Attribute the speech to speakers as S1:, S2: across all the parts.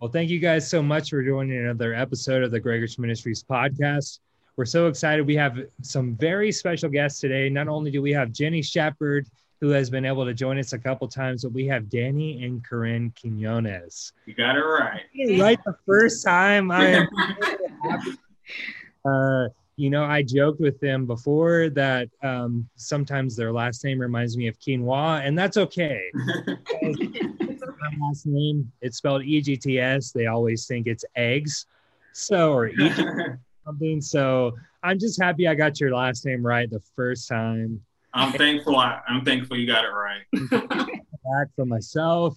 S1: Well, thank you guys so much for joining another episode of the Gregorish Ministries podcast. We're so excited. We have some very special guests today. Not only do we have Jenny Shepard, who has been able to join us a couple times, but we have Danny and Corinne Quinones.
S2: You got it right.
S1: Right the first time. I am uh, you know, I joked with them before that um, sometimes their last name reminds me of quinoa, and that's okay. my last name, it's spelled E G T S. They always think it's eggs. So, or something. So I'm just happy I got your last name right the first time.
S2: I'm thankful. I, am thankful you got it right.
S1: Back for myself.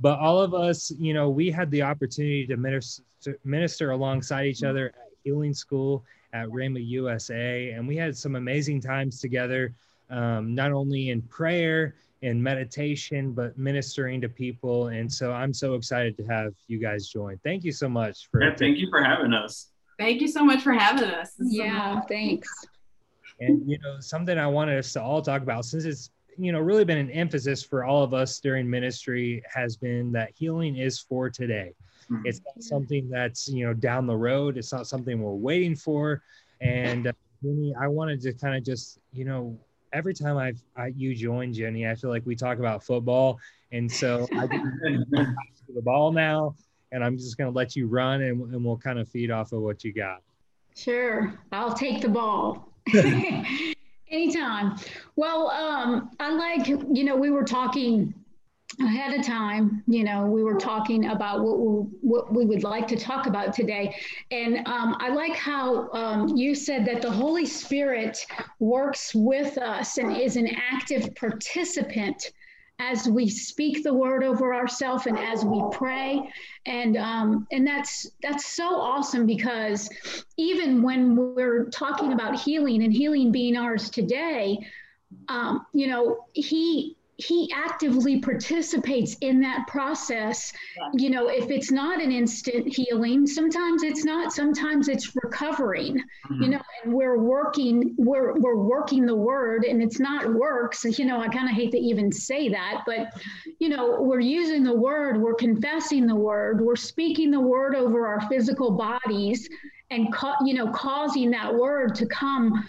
S1: but all of us, you know, we had the opportunity to minister, minister alongside each other at Healing School at Rhema USA, and we had some amazing times together. Um, not only in prayer and meditation, but ministering to people. And so I'm so excited to have you guys join. Thank you so much
S2: for. Yeah, thank you for having us.
S3: Thank you so much for having us.
S4: Yeah, thanks.
S1: And you know, something I wanted us to all talk about since it's you know really been an emphasis for all of us during ministry has been that healing is for today. Mm-hmm. It's not something that's you know down the road. It's not something we're waiting for. And uh, Jenny, I wanted to kind of just you know every time I've I, you join Jenny, I feel like we talk about football, and so I get the ball now, and I'm just going to let you run, and, and we'll kind of feed off of what you got.
S4: Sure, I'll take the ball. Anytime. Well, um, I like you know we were talking ahead of time, you know, we were talking about what we, what we would like to talk about today. And um, I like how um, you said that the Holy Spirit works with us and is an active participant as we speak the word over ourselves and as we pray and um, and that's that's so awesome because even when we're talking about healing and healing being ours today um, you know he he actively participates in that process yeah. you know if it's not an instant healing sometimes it's not sometimes it's recovering mm-hmm. you know and we're working we're we're working the word and it's not works you know i kind of hate to even say that but you know we're using the word we're confessing the word we're speaking the word over our physical bodies and ca- you know causing that word to come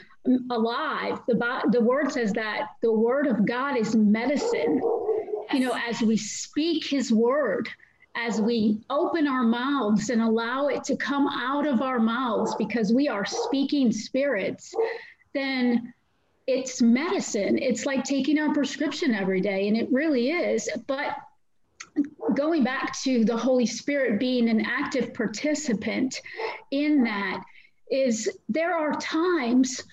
S4: alive. The, the word says that the word of God is medicine. You know, as we speak his word, as we open our mouths and allow it to come out of our mouths because we are speaking spirits, then it's medicine. It's like taking our prescription every day, and it really is. But going back to the Holy Spirit being an active participant in that, is there are times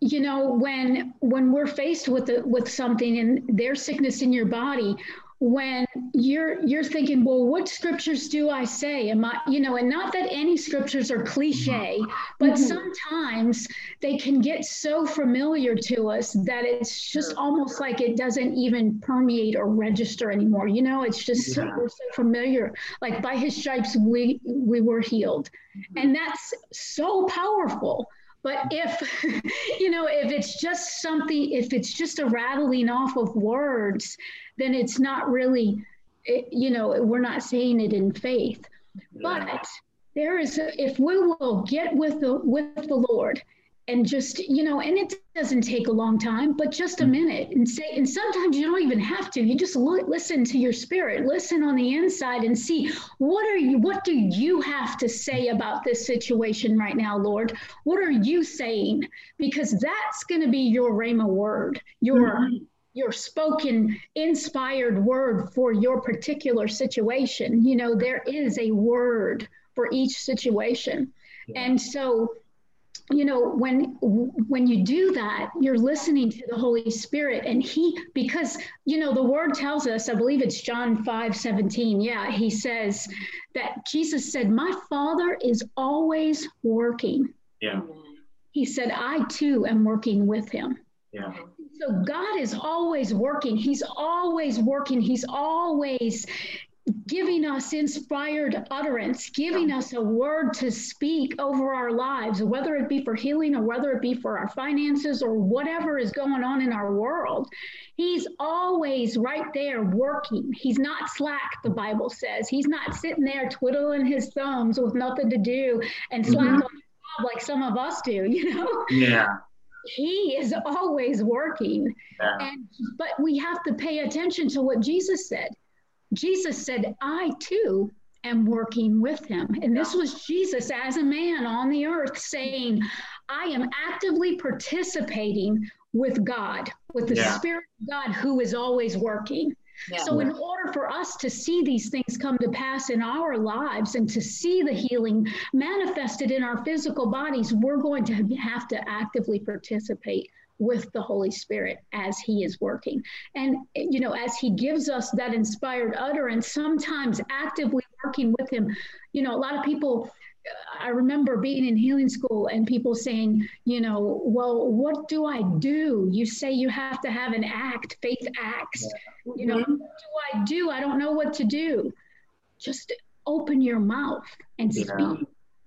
S4: you know when when we're faced with the, with something and there's sickness in your body when you're you're thinking well what scriptures do i say am i you know and not that any scriptures are cliche but mm-hmm. sometimes they can get so familiar to us that it's just almost like it doesn't even permeate or register anymore you know it's just yeah. so, we're so familiar like by his stripes we we were healed mm-hmm. and that's so powerful but if, you know, if it's just something, if it's just a rattling off of words, then it's not really, eh, you know, we're not saying it in faith. But there is, if we will get with the with the Lord and just you know and it doesn't take a long time but just a mm. minute. And say and sometimes you don't even have to. You just look, listen to your spirit. Listen on the inside and see what are you what do you have to say about this situation right now lord? What are you saying? Because that's going to be your rhema word your mm-hmm. your spoken inspired word for your particular situation. You know there is a word for each situation. Yeah. and so you know when when you do that you're listening to the holy spirit and he because you know the word tells us i believe it's john 5 17 yeah he says that jesus said my father is always working.
S2: Yeah.
S4: He said i too am working with him.
S2: Yeah.
S4: So god is always working. He's always working. He's always giving us inspired utterance, giving us a word to speak over our lives, whether it be for healing or whether it be for our finances or whatever is going on in our world. He's always right there working. He's not slack, the Bible says. He's not sitting there twiddling his thumbs with nothing to do and slack mm-hmm. on the job like some of us do, you know?
S2: Yeah
S4: he is always working yeah. and but we have to pay attention to what jesus said Jesus said, I too am working with him. And this was Jesus as a man on the earth saying, I am actively participating with God, with the yeah. Spirit of God who is always working. Yeah. So, in order for us to see these things come to pass in our lives and to see the healing manifested in our physical bodies, we're going to have to actively participate with the Holy Spirit as He is working. And, you know, as He gives us that inspired utterance, sometimes actively working with Him. You know, a lot of people, I remember being in healing school and people saying, you know, well, what do I do? You say you have to have an act, faith acts. You know, mm-hmm. what do I do? I don't know what to do. Just open your mouth and speak. Yeah.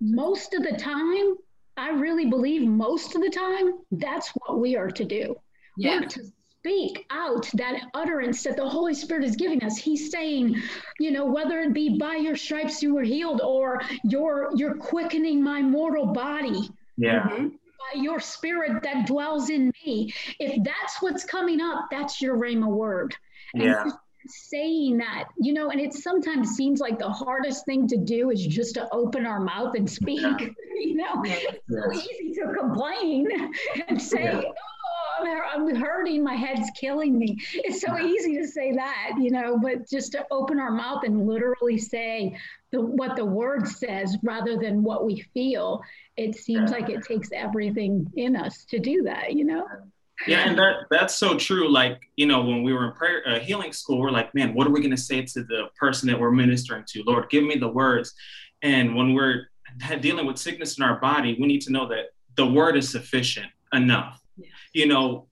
S4: Most of the time, I really believe most of the time that's what we are to do. Yeah. We're to speak out that utterance that the Holy Spirit is giving us. He's saying, you know, whether it be by your stripes you were healed or you're you're quickening my mortal body.
S2: Yeah. Mm-hmm.
S4: By your spirit that dwells in me. If that's what's coming up, that's your rhema word.
S2: Yeah. And
S4: saying that, you know, and it sometimes seems like the hardest thing to do is just to open our mouth and speak. Yeah. you know, it's so easy to complain and say, yeah. oh, I'm hurting, my head's killing me. It's so easy to say that, you know, but just to open our mouth and literally say the, what the word says rather than what we feel, it seems like it takes everything in us to do that, you know?
S2: Yeah and that that's so true. Like you know when we were in prayer uh, healing school we're like man what are we going to say to the person that we're ministering to? Lord give me the words. And when we're dealing with sickness in our body we need to know that the word is sufficient enough. Yeah. you know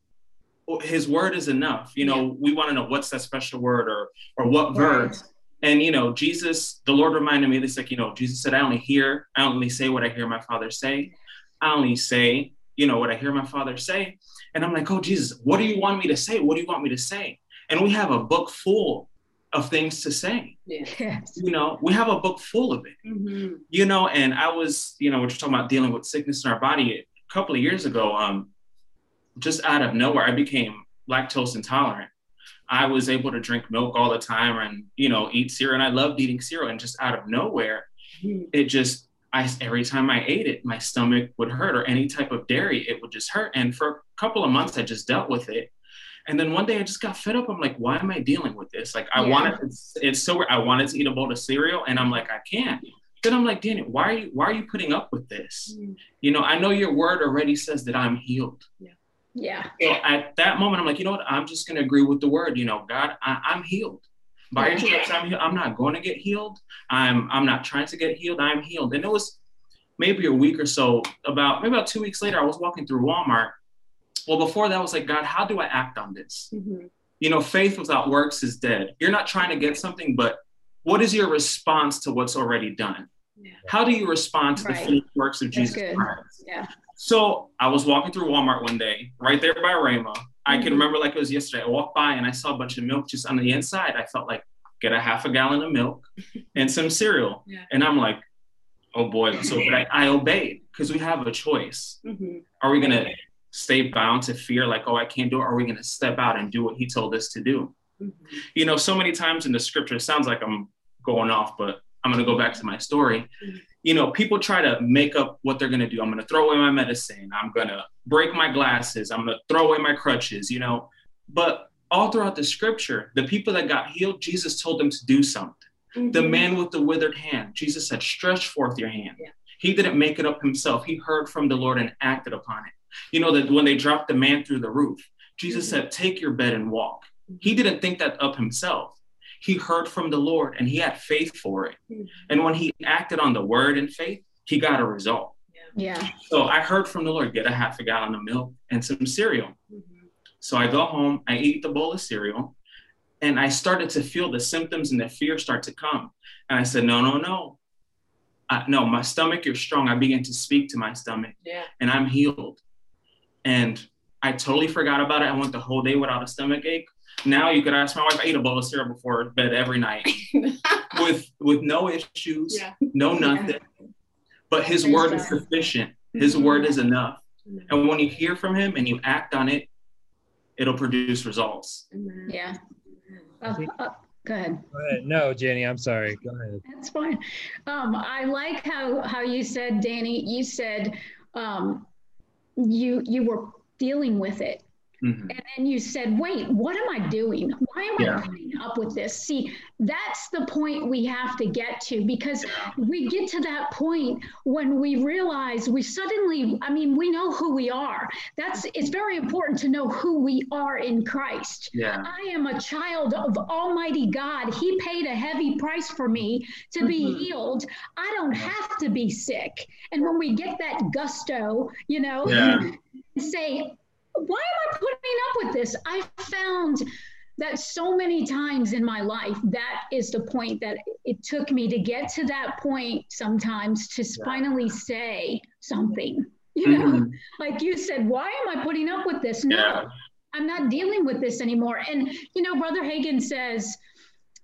S2: his word is enough. You know yeah. we want to know what's that special word or or what verse. And you know jesus the lord reminded me this like you know jesus said i only hear i only say what i hear my father say. I only say you know what i hear my father say and I'm like, oh, Jesus, what do you want me to say? What do you want me to say? And we have a book full of things to say.
S4: Yes.
S2: You know, we have a book full of it. Mm-hmm. You know, and I was, you know, we're talking about dealing with sickness in our body a couple of years ago. Um, just out of nowhere, I became lactose intolerant. I was able to drink milk all the time and, you know, eat cereal. And I loved eating cereal. And just out of nowhere, mm-hmm. it just I every time I ate it, my stomach would hurt, or any type of dairy, it would just hurt. And for a couple of months, I just dealt with it. And then one day, I just got fed up. I'm like, why am I dealing with this? Like, I yeah. wanted it's, it's so I wanted to eat a bowl of cereal, and I'm like, I can't. Then I'm like, Daniel, why are you why are you putting up with this? Mm. You know, I know your word already says that I'm healed.
S4: Yeah. Yeah.
S2: So at that moment, I'm like, you know what? I'm just gonna agree with the word. You know, God, I, I'm healed. By I'm, I'm not going to get healed. I'm I'm not trying to get healed. I'm healed. And it was maybe a week or so, about maybe about two weeks later, I was walking through Walmart. Well, before that, I was like, God, how do I act on this? Mm-hmm. You know, faith without works is dead. You're not trying to get something, but what is your response to what's already done? Yeah. How do you respond to right. the finished works of Jesus Christ?
S4: Yeah.
S2: So I was walking through Walmart one day, right there by Rhema. I can mm-hmm. remember like it was yesterday. I walked by and I saw a bunch of milk just on the inside. I felt like get a half a gallon of milk and some cereal. Yeah. And I'm like, oh boy. So I, I obeyed because we have a choice. Mm-hmm. Are we gonna stay bound to fear, like, oh, I can't do it? Or are we gonna step out and do what he told us to do? Mm-hmm. You know, so many times in the scripture, it sounds like I'm going off, but I'm gonna go back to my story. Mm-hmm. You know, people try to make up what they're gonna do. I'm gonna throw away my medicine. I'm gonna break my glasses. I'm gonna throw away my crutches. You know, but all throughout the scripture, the people that got healed, Jesus told them to do something. Mm-hmm. The man with the withered hand, Jesus said, stretch forth your hand. Yeah. He didn't make it up himself. He heard from the Lord and acted upon it. You know that when they dropped the man through the roof, Jesus mm-hmm. said, take your bed and walk. He didn't think that up himself. He heard from the Lord and he had faith for it. Mm-hmm. And when he acted on the word in faith, he got a result.
S4: Yeah.
S2: So I heard from the Lord, get a half a gallon of milk and some cereal. Mm-hmm. So I go home, I eat the bowl of cereal, and I started to feel the symptoms and the fear start to come. And I said, no, no, no. I, no, my stomach, you're strong. I began to speak to my stomach
S3: yeah.
S2: and I'm healed. And I totally forgot about it. I went the whole day without a stomach ache. Now you could ask my wife, I ate a bowl of cereal before bed every night with with no issues, yeah. no nothing. Yeah. But his Praise word God. is sufficient. His mm-hmm. word is enough. Mm-hmm. And when you hear from him and you act on it, it'll produce results.
S4: Yeah. Uh, uh, go ahead.
S1: Go ahead. No, Jenny, I'm sorry. Go ahead.
S4: That's fine. Um, I like how how you said, Danny. You said um, you you were dealing with it Mm-hmm. And then you said, wait, what am I doing? Why am yeah. I putting up with this? See, that's the point we have to get to because we get to that point when we realize we suddenly, I mean, we know who we are. That's it's very important to know who we are in Christ.
S2: Yeah.
S4: I am a child of Almighty God. He paid a heavy price for me to mm-hmm. be healed. I don't have to be sick. And when we get that gusto, you know, yeah. say, why am I putting up with this? I found that so many times in my life, that is the point that it took me to get to that point sometimes to finally say something. You know, mm-hmm. like you said, why am I putting up with this? No, yeah. I'm not dealing with this anymore. And, you know, Brother Hagin says,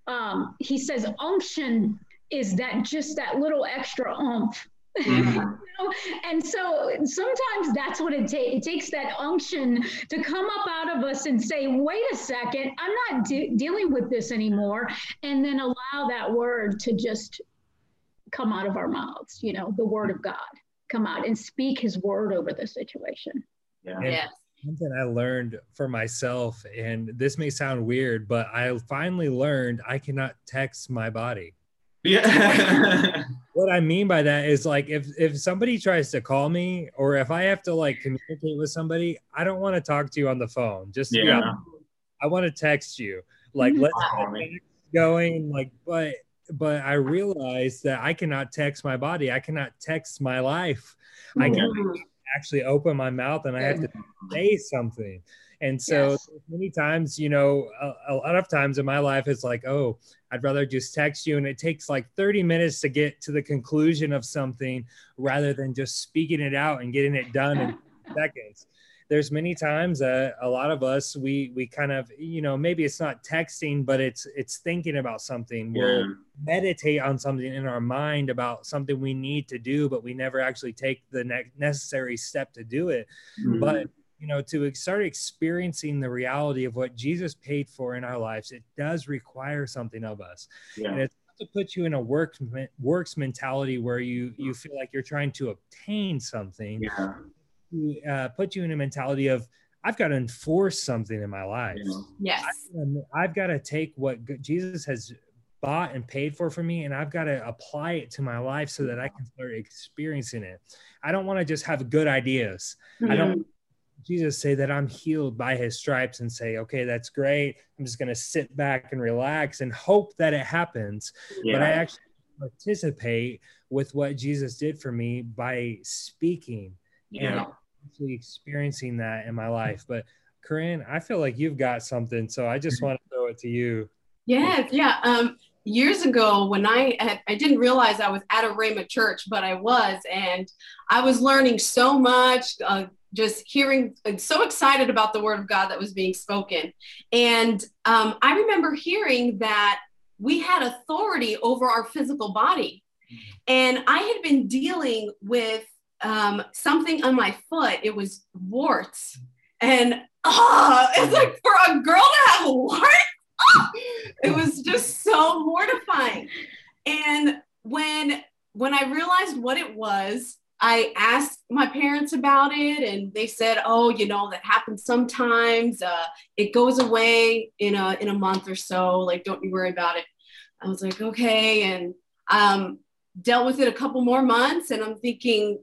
S4: um, he says, unction is that just that little extra oomph Mm-hmm. you know? And so sometimes that's what it takes. It takes that unction to come up out of us and say, wait a second, I'm not de- dealing with this anymore. And then allow that word to just come out of our mouths, you know, the word of God come out and speak his word over the situation.
S2: Yeah. Yes.
S1: Something I learned for myself, and this may sound weird, but I finally learned I cannot text my body.
S2: Yeah.
S1: what I mean by that is like if if somebody tries to call me or if I have to like communicate with somebody, I don't want to talk to you on the phone. Just yeah. I want to text you. Like mm-hmm. let's get going. Like, but but I realized that I cannot text my body. I cannot text my life. I can actually open my mouth and I have to mm-hmm. say something. And so yes. many times, you know, a, a, lot of times in my life, it's like, oh, I'd rather just text you. And it takes like 30 minutes to get to the conclusion of something rather than just speaking it out and getting it done in seconds. There's many times that a lot of us we we kind of you know maybe it's not texting but it's it's thinking about something. Yeah. We'll meditate on something in our mind about something we need to do, but we never actually take the ne- necessary step to do it. Mm-hmm. But you know, to start experiencing the reality of what Jesus paid for in our lives, it does require something of us. Yeah. And it's to put you in a work works mentality where you you feel like you're trying to obtain something.
S2: Yeah.
S1: Uh, put you in a mentality of I've got to enforce something in my life.
S3: Yes.
S1: I, I've got to take what Jesus has bought and paid for for me and I've got to apply it to my life so that I can start experiencing it. I don't want to just have good ideas. Mm-hmm. I don't Jesus say that I'm healed by his stripes and say, okay, that's great. I'm just going to sit back and relax and hope that it happens. Yeah. But I actually participate with what Jesus did for me by speaking yeah. and actually experiencing that in my life. But Corinne, I feel like you've got something. So I just want to throw it to you.
S3: Yes. Yeah. Um, years ago when I had, I didn't realize I was at a Rhema church, but I was, and I was learning so much, uh, just hearing so excited about the word of God that was being spoken. And um, I remember hearing that we had authority over our physical body. And I had been dealing with um, something on my foot, it was warts. And oh, it's like for a girl to have warts, oh, it was just so mortifying. And when when I realized what it was, I asked my parents about it, and they said, "Oh, you know, that happens sometimes. Uh, it goes away in a in a month or so. Like, don't you worry about it." I was like, "Okay," and um, dealt with it a couple more months, and I'm thinking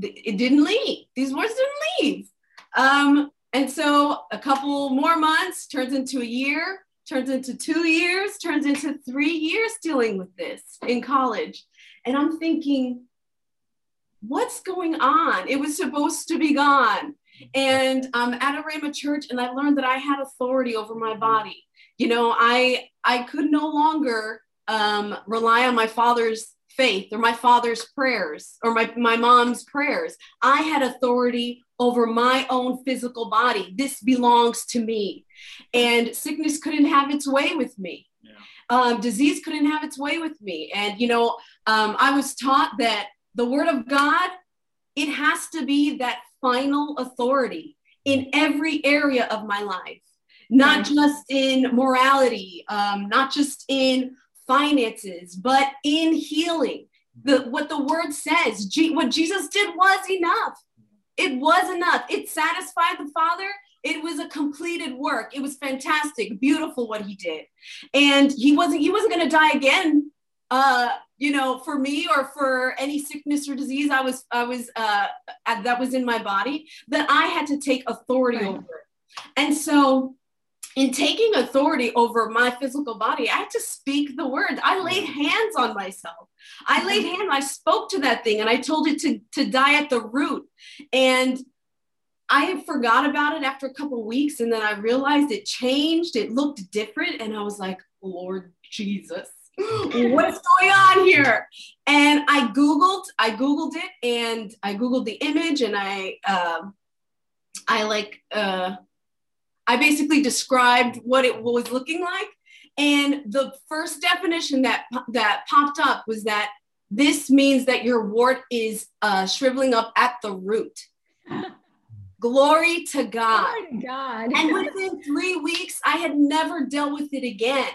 S3: it didn't leave. These words didn't leave. Um, and so a couple more months turns into a year, turns into two years, turns into three years dealing with this in college, and I'm thinking what's going on? It was supposed to be gone. And I'm um, at a Rhema church, and I learned that I had authority over my body. you know, I I could no longer um, rely on my father's faith or my father's prayers or my, my mom's prayers. I had authority over my own physical body. This belongs to me. And sickness couldn't have its way with me. Yeah. Um, disease couldn't have its way with me. And, you know, um, I was taught that the word of God, it has to be that final authority in every area of my life, not just in morality, um, not just in finances, but in healing. The, what the word says, G, what Jesus did was enough. It was enough. It satisfied the Father. It was a completed work. It was fantastic, beautiful what he did. And he wasn't he wasn't going to die again uh you know for me or for any sickness or disease i was i was uh that was in my body that i had to take authority right. over and so in taking authority over my physical body, I had to speak the word. I laid hands on myself. I laid hands, I spoke to that thing and I told it to, to die at the root. And I forgot about it after a couple weeks. And then I realized it changed, it looked different. And I was like, Lord Jesus, what's going on here? And I Googled, I Googled it and I Googled the image and I, um, I like, uh, I basically described what it was looking like. And the first definition that, that popped up was that this means that your wart is uh, shriveling up at the root. Glory to God.
S4: Glory to God.
S3: and within three weeks, I had never dealt with it again,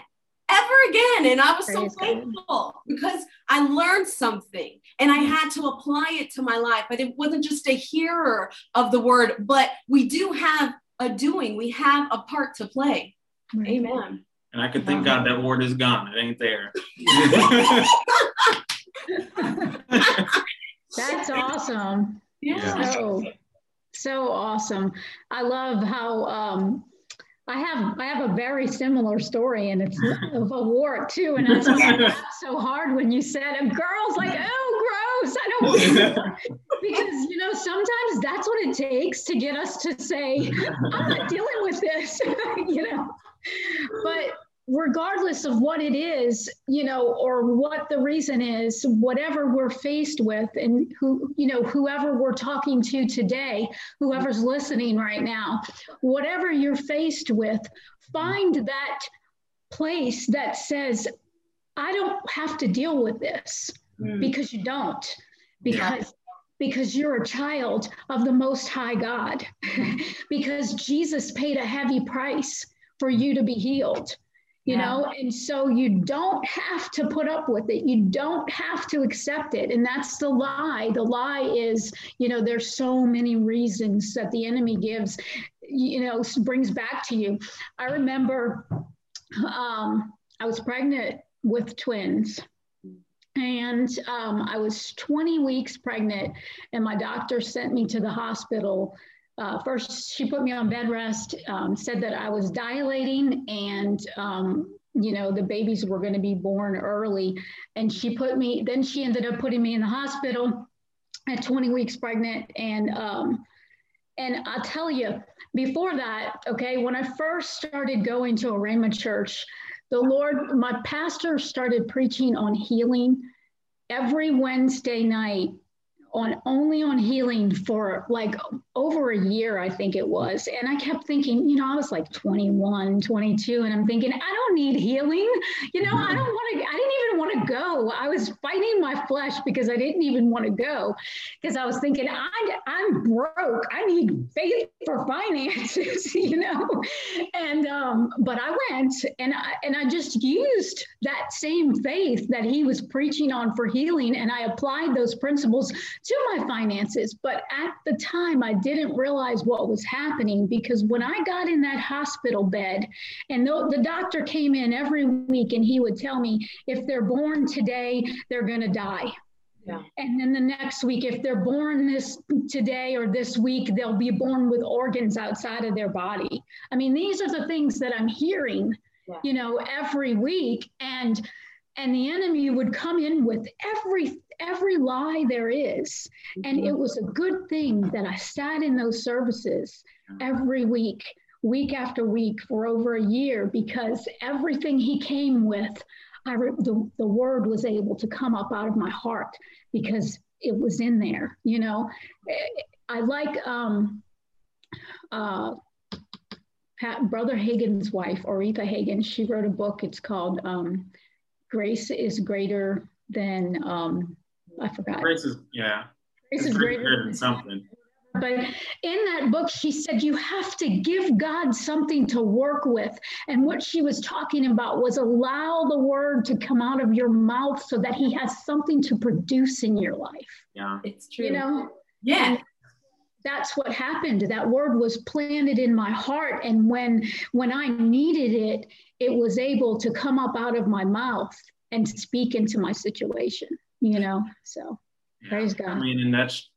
S3: ever again. And I was Praise so thankful God. because I learned something and I had to apply it to my life. But it wasn't just a hearer of the word, but we do have a doing. We have a part to play. Right. Amen.
S2: And I could thank God that word is gone. It ain't there.
S4: That's awesome. Yeah. So, so awesome. I love how um, I have I have a very similar story, and it's of a wart too. And I laughed so hard when you said, "A girl's like, oh, gross! I don't want because you know sometimes that's what it takes to get us to say, "I'm not dealing with this," you know. But regardless of what it is, you know, or what the reason is, whatever we're faced with, and who, you know, whoever we're talking to today, whoever's listening right now, whatever you're faced with, find that place that says, I don't have to deal with this mm. because you don't, because. Yeah. Because you're a child of the Most High God, because Jesus paid a heavy price for you to be healed you yeah. know and so you don't have to put up with it. You don't have to accept it. And that's the lie. The lie is you know there's so many reasons that the enemy gives you know brings back to you. I remember um, i was pregnant with twins. And um, i was 20 weeks pregnant and my doctor sent me to the hospital uh, first she put me on bed rest, um, said that I was dilating and, um, you know, the babies were going to be born early. And she put me, then she ended up putting me in the hospital at 20 weeks pregnant. And, um, and I'll tell you, before that, okay, when I first started going to a Rhema church, the Lord, my pastor started preaching on healing every Wednesday night on only on healing for like over a year, I think it was. And I kept thinking, you know, I was like 21, 22, and I'm thinking, I don't need healing. You know, I don't want to, I didn't even want to go. I was fighting my flesh because I didn't even want to go because I was thinking, I, I'm broke. I need faith for finances, you know? And, um, but I went and I, and I just used that same faith that he was preaching on for healing. And I applied those principles to my finances. But at the time, I didn't realize what was happening because when I got in that hospital bed, and the, the doctor came in every week and he would tell me if they're born today, they're going to die. Yeah. And then the next week, if they're born this today or this week, they'll be born with organs outside of their body. I mean, these are the things that I'm hearing, yeah. you know, every week. And and the enemy would come in with every every lie there is and it was a good thing that i sat in those services every week week after week for over a year because everything he came with, I re- the, the word was able to come up out of my heart because it was in there. You know, I like um, uh, Pat, Brother Hagin's wife, Oretha Hagin. She wrote a book. It's called um, "Grace is Greater Than." Um, I forgot.
S2: Grace is yeah.
S4: Grace is greater, greater than something. But in that book, she said you have to give God something to work with. And what she was talking about was allow the word to come out of your mouth so that he has something to produce in your life.
S2: Yeah,
S3: it's true.
S4: You know?
S3: Yeah. And
S4: that's what happened. That word was planted in my heart. And when when I needed it, it was able to come up out of my mouth and speak into my situation, you know. So yeah. praise God. I
S2: mean, and that's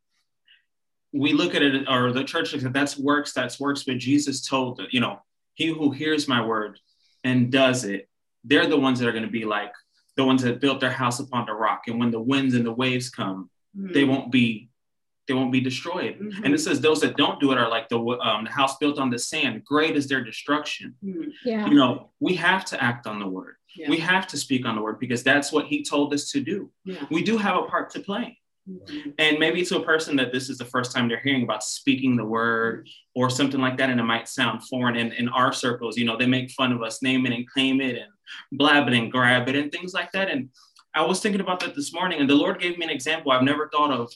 S2: we look at it, or the church looks at that's works, that's works, but Jesus told that, you know, he who hears my word and does it, they're the ones that are going to be like the ones that built their house upon the rock. And when the winds and the waves come, mm-hmm. they won't be they won't be destroyed. Mm-hmm. And it says those that don't do it are like the, um, the house built on the sand. Great is their destruction.
S4: Mm-hmm. Yeah.
S2: You know, we have to act on the word. Yeah. We have to speak on the word because that's what he told us to do.
S3: Yeah.
S2: We do have a part to play. Mm-hmm. And maybe to a person that this is the first time they're hearing about speaking the word or something like that, and it might sound foreign in, in our circles. You know, they make fun of us, name it and claim it, and blab it and grab it, and things like that. And I was thinking about that this morning, and the Lord gave me an example I've never thought of.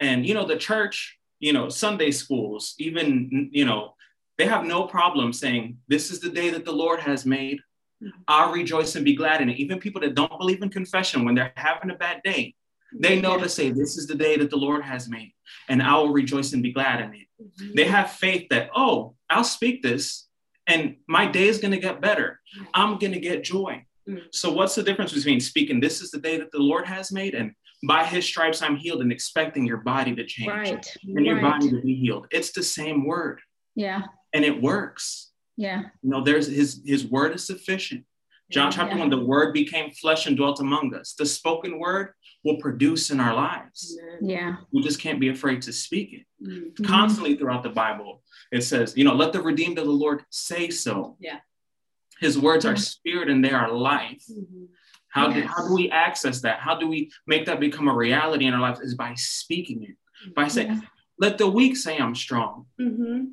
S2: And, you know, the church, you know, Sunday schools, even, you know, they have no problem saying, This is the day that the Lord has made. Mm-hmm. I'll rejoice and be glad in it. Even people that don't believe in confession, when they're having a bad day, they know to say, This is the day that the Lord has made, and I will rejoice and be glad in it. Mm-hmm. They have faith that, oh, I'll speak this, and my day is going to get better. I'm going to get joy. Mm-hmm. So, what's the difference between speaking, This is the day that the Lord has made, and by his stripes I'm healed, and expecting your body to change
S4: right.
S2: and your right. body to be healed? It's the same word.
S4: Yeah.
S2: And it works.
S4: Yeah.
S2: You know, there's his his word is sufficient. John chapter yeah. 1, the word became flesh and dwelt among us. The spoken word will produce in our lives.
S4: Yeah.
S2: We just can't be afraid to speak it. Mm-hmm. Constantly throughout the Bible, it says, you know, let the redeemed of the Lord say so.
S3: Yeah.
S2: His words are spirit and they are life. Mm-hmm. How, yes. do, how do we access that? How do we make that become a reality in our lives? Is by speaking it, by saying, let the weak say I'm strong.
S3: Mm-hmm.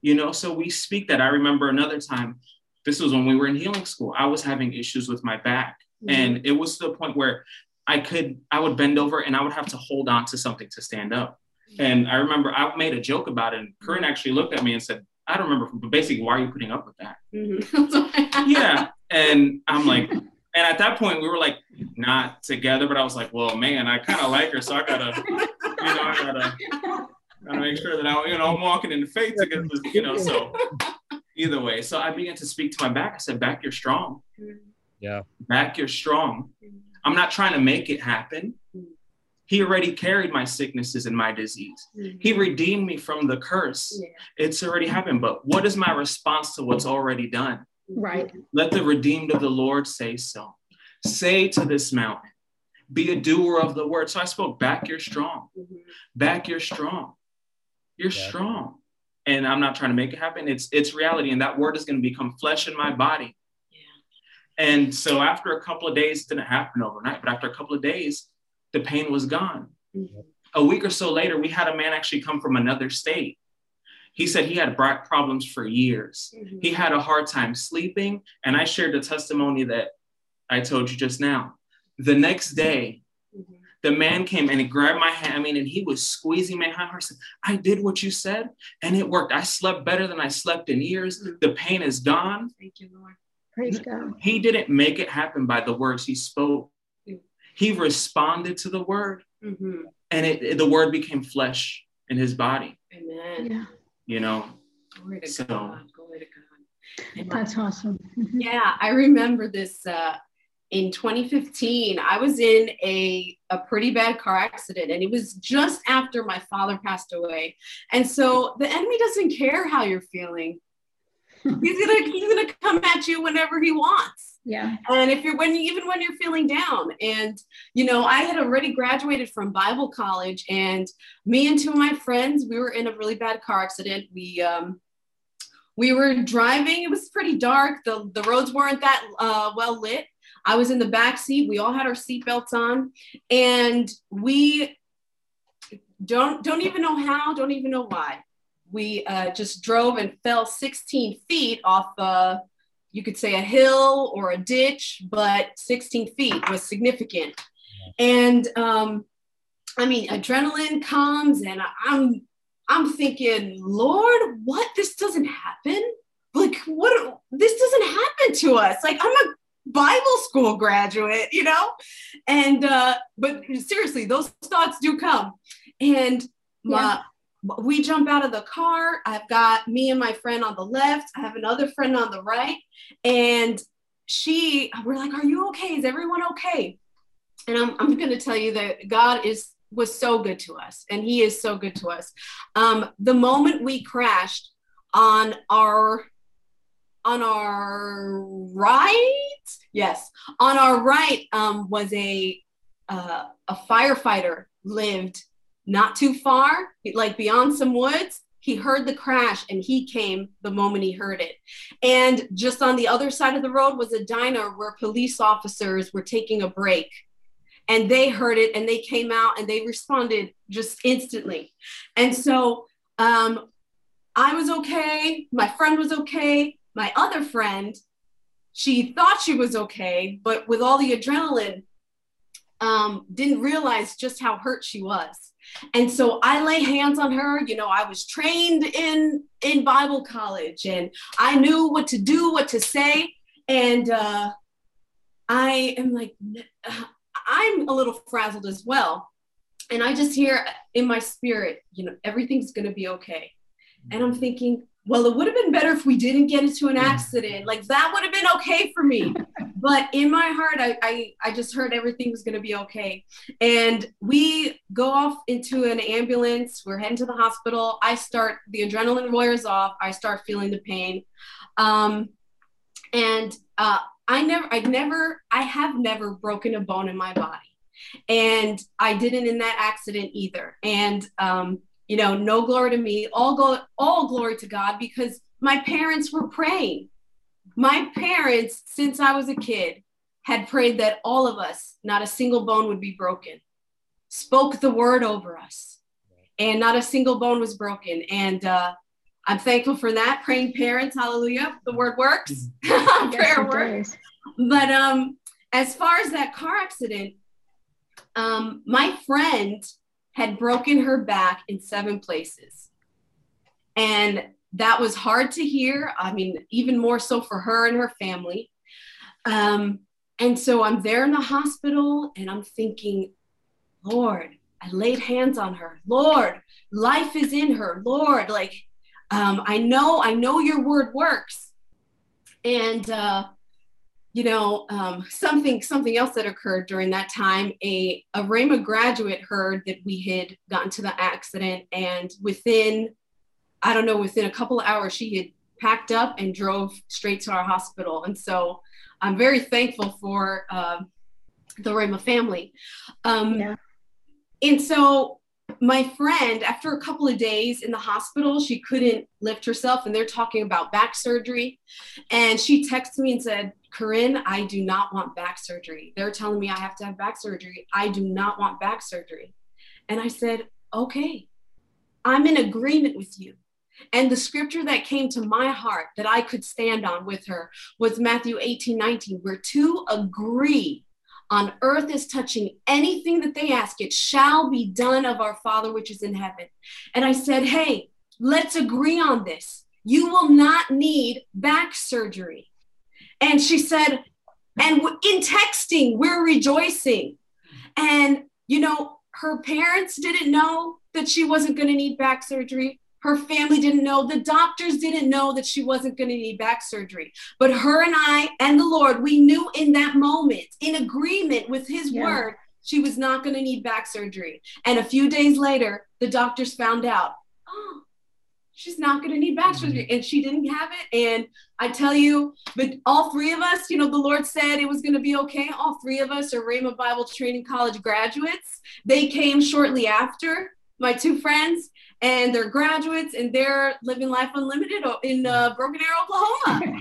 S2: You know, so we speak that. I remember another time, this was when we were in healing school. I was having issues with my back. Mm-hmm. And it was to the point where I could, I would bend over and I would have to hold on to something to stand up. And I remember I made a joke about it. And Corinne actually looked at me and said, I don't remember, but basically, why are you putting up with that? Mm-hmm. yeah. And I'm like, and at that point, we were like not together, but I was like, well, man, I kind of like her. So I gotta, you know, I gotta, gotta make sure that I, you know, I'm walking in the faith together, you know, so either way. So I began to speak to my back. I said, back, you're strong.
S1: Yeah.
S2: Back, you're strong. I'm not trying to make it happen. He already carried my sicknesses and my disease. Mm-hmm. He redeemed me from the curse. Yeah. It's already happened. But what is my response to what's already done?
S4: Right.
S2: Let the redeemed of the Lord say so. Say to this mountain, be a doer of the word. So I spoke, back you're strong. Mm-hmm. Back you're strong. You're yeah. strong. And I'm not trying to make it happen. It's it's reality. And that word is going to become flesh in my body. And so after a couple of days, it didn't happen overnight, but after a couple of days, the pain was gone. Mm-hmm. A week or so later, we had a man actually come from another state. He said he had back problems for years. Mm-hmm. He had a hard time sleeping. And I shared the testimony that I told you just now. The next day, mm-hmm. the man came and he grabbed my hand. I mean, and he was squeezing my hand. I said, I did what you said, and it worked. I slept better than I slept in years. Mm-hmm. The pain is gone.
S3: Thank you, Lord.
S4: Praise God.
S2: He didn't make it happen by the words he spoke. He responded to the word,
S3: mm-hmm.
S2: and it, it, the word became flesh in his body.
S3: Amen.
S4: Yeah.
S2: You know.
S3: Glory to so, God. Glory to God.
S4: That's awesome.
S3: Mm-hmm. Yeah, I remember this. Uh, in 2015, I was in a, a pretty bad car accident, and it was just after my father passed away. And so the enemy doesn't care how you're feeling he's gonna he's gonna come at you whenever he wants.
S4: Yeah.
S3: And if you're when you, even when you're feeling down, and you know, I had already graduated from Bible college, and me and two of my friends, we were in a really bad car accident. We um we were driving. It was pretty dark. The, the roads weren't that uh, well lit. I was in the back seat. We all had our seatbelts on, and we don't don't even know how, don't even know why. We uh, just drove and fell 16 feet off uh, you could say a hill or a ditch, but 16 feet was significant. And um, I mean, adrenaline comes, and I'm I'm thinking, Lord, what? This doesn't happen. Like, what? This doesn't happen to us. Like, I'm a Bible school graduate, you know? And, uh, but seriously, those thoughts do come. And my, we jump out of the car. I've got me and my friend on the left. I have another friend on the right. And she, we're like, Are you okay? Is everyone okay? And I'm, I'm going to tell you that God is was so good to us and he is so good to us um, the moment we crashed on our on our right yes on our right um, was a uh, a firefighter lived not too far, like beyond some woods. He heard the crash and he came the moment he heard it. And just on the other side of the road was a diner where police officers were taking a break. And they heard it and they came out and they responded just instantly. And so um, I was okay. My friend was okay. My other friend, she thought she was okay, but with all the adrenaline, um, didn't realize just how hurt she was. And so I lay hands on her. You know, I was trained in in Bible college, and I knew what to do, what to say. And uh, I am like, I'm a little frazzled as well. And I just hear in my spirit, you know, everything's going to be okay. And I'm thinking, well, it would have been better if we didn't get into an accident. Like that would have been okay for me. But in my heart, I, I, I just heard everything was going to be okay. And we go off into an ambulance. We're heading to the hospital. I start, the adrenaline wears off. I start feeling the pain. Um, and uh, I never, I never, I have never broken a bone in my body. And I didn't in that accident either. And um, you know, no glory to me, all go all glory to God because my parents were praying. My parents, since I was a kid, had prayed that all of us, not a single bone would be broken, spoke the word over us, and not a single bone was broken. And uh, I'm thankful for that. Praying parents, hallelujah. The word works. Prayer works. But um, as far as that car accident, um, my friend had broken her back in seven places. And that was hard to hear. I mean, even more so for her and her family. Um, and so I'm there in the hospital and I'm thinking, Lord, I laid hands on her. Lord, life is in her. Lord, like, um, I know, I know your word works. And uh, you know, um, something something else that occurred during that time. A a Rhema graduate heard that we had gotten to the accident, and within, I don't know, within a couple of hours, she had packed up and drove straight to our hospital. And so, I'm very thankful for uh, the Rhema family. Um, yeah. And so, my friend, after a couple of days in the hospital, she couldn't lift herself, and they're talking about back surgery. And she texted me and said, Corinne, I do not want back surgery. They're telling me I have to have back surgery. I do not want back surgery. And I said, okay, I'm in agreement with you. And the scripture that came to my heart that I could stand on with her was Matthew 18, 19, where two agree on earth is touching anything that they ask, it shall be done of our Father which is in heaven. And I said, hey, let's agree on this. You will not need back surgery. And she said, and in texting, we're rejoicing. And, you know, her parents didn't know that she wasn't going to need back surgery. Her family didn't know. The doctors didn't know that she wasn't going to need back surgery. But her and I and the Lord, we knew in that moment, in agreement with His yeah. word, she was not going to need back surgery. And a few days later, the doctors found out, oh, she's not going to need back surgery. Mm-hmm. And she didn't have it. And I tell you, but all three of us, you know, the Lord said it was going to be okay. All three of us are Rhema Bible Training College graduates. They came shortly after. my two friends, and they're graduates, and they're living life unlimited in uh, Broken Arrow, Oklahoma.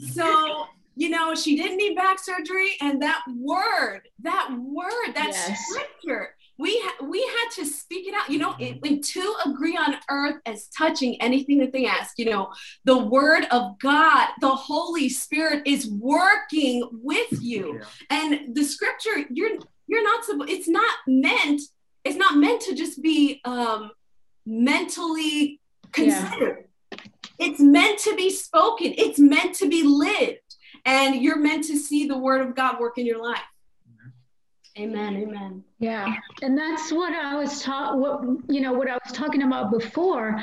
S3: so you know, she didn't need back surgery, and that word, that word, that yes. scripture we ha- we had to speak it out you know it, when two agree on earth as touching anything that they ask you know the word of god the holy spirit is working with you yeah. and the scripture you're you're not it's not meant it's not meant to just be um mentally considered yeah. it's meant to be spoken it's meant to be lived and you're meant to see the word of god work in your life Amen. Amen.
S4: Yeah. And that's what I was taught, what, you know, what I was talking about before.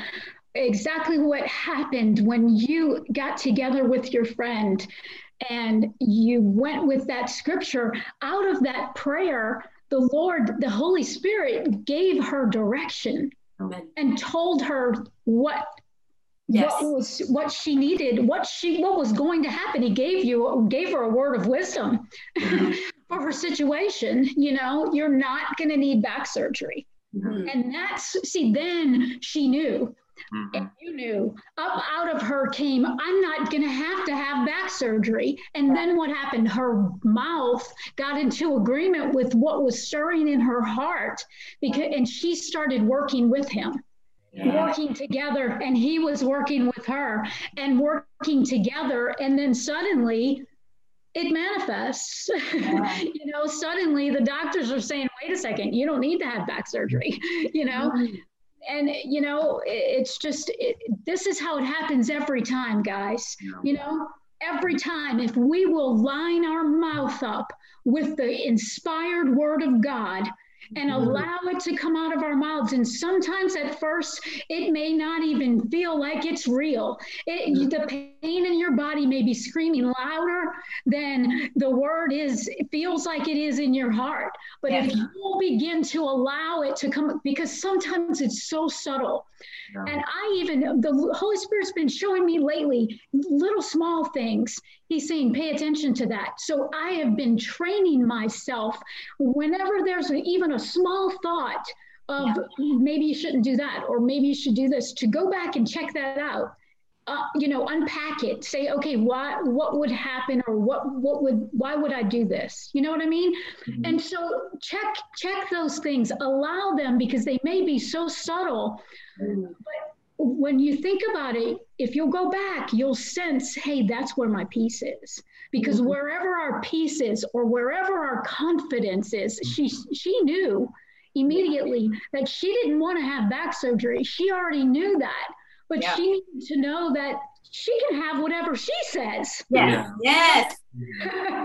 S4: Exactly what happened when you got together with your friend and you went with that scripture out of that prayer. The Lord, the Holy Spirit gave her direction Amen. and told her what yes. what was what she needed, what she what was going to happen. He gave you gave her a word of wisdom mm-hmm. for her situation. You know, you're not going to need back surgery, mm-hmm. and that's see. Then she knew. Mm-hmm. And you knew up out of her came, I'm not going to have to have back surgery. And then what happened? Her mouth got into agreement with what was stirring in her heart because, and she started working with him yeah. working together and he was working with her and working together and then suddenly it manifests yeah. you know suddenly the doctors are saying wait a second you don't need to have back surgery you know and you know it's just it, this is how it happens every time guys yeah. you know every time if we will line our mouth up with the inspired word of god and mm-hmm. allow it to come out of our mouths. And sometimes at first, it may not even feel like it's real. It, the pain in your body may be screaming louder than the word is, it feels like it is in your heart. But yeah. if you begin to allow it to come, because sometimes it's so subtle. Yeah. And I even, the Holy Spirit's been showing me lately little small things. He's saying, pay attention to that. So I have been training myself whenever there's a, even a small thought of yeah. maybe you shouldn't do that, or maybe you should do this, to go back and check that out. Uh, you know, unpack it. Say, okay, why? What would happen, or what? What would? Why would I do this? You know what I mean? Mm-hmm. And so check check those things. Allow them because they may be so subtle, mm-hmm. but when you think about it, if you'll go back, you'll sense, hey, that's where my peace is. Because mm-hmm. wherever our peace is or wherever our confidence is, she she knew immediately that she didn't want to have back surgery. She already knew that. But yeah. she needed to know that she can have whatever she says.
S3: Yeah. Yes.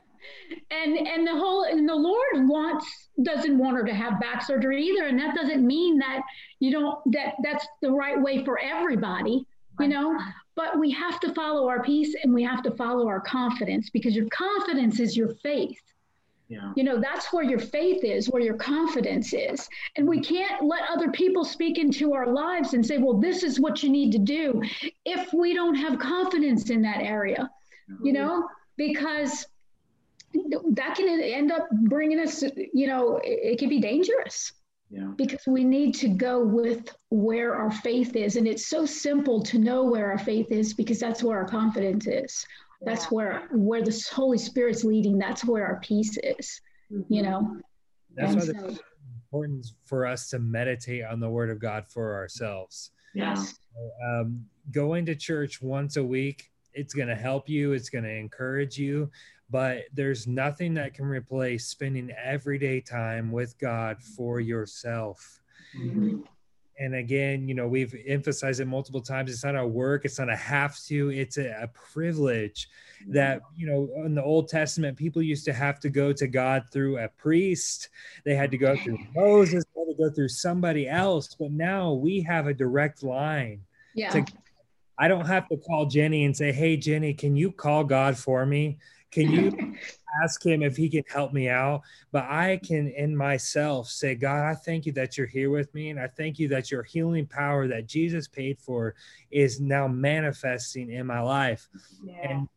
S4: and and the whole and the lord wants doesn't want her to have back surgery either and that doesn't mean that you don't that that's the right way for everybody you know but we have to follow our peace and we have to follow our confidence because your confidence is your faith yeah. You know, that's where your faith is, where your confidence is. And we mm-hmm. can't let other people speak into our lives and say, well, this is what you need to do if we don't have confidence in that area, you know, because that can end up bringing us, you know, it, can be dangerous. Yeah. Because we need to go with where our faith is. And it's so simple to know where our faith is because that's where our confidence is. That's yeah. where where the Holy Spirit's leading, that's where our peace is, mm-hmm. you know.
S1: That's and why so, it's important for us to meditate on the word of God for ourselves.
S3: Yes.
S1: So, um, going to church once a week, it's going to help you, it's going to encourage you, but there's nothing that can replace spending everyday time with God for yourself. Mm-hmm. And again, you know, we've emphasized it multiple times. It's not a work, it's not a have to, it's a, a privilege that, mm-hmm. you know, in the Old Testament, people used to have to go to God through a priest, they had to go through Moses, they had to go through somebody else. But now we have a direct line.
S4: Yeah. To,
S1: I don't have to call Jenny and say, Hey, Jenny, can you call God for me? Can you? ask him if he can help me out, but I can in myself say, God, I thank you that you're here with me. And I thank you that your healing power that Jesus paid for is now manifesting in my life. Yeah. And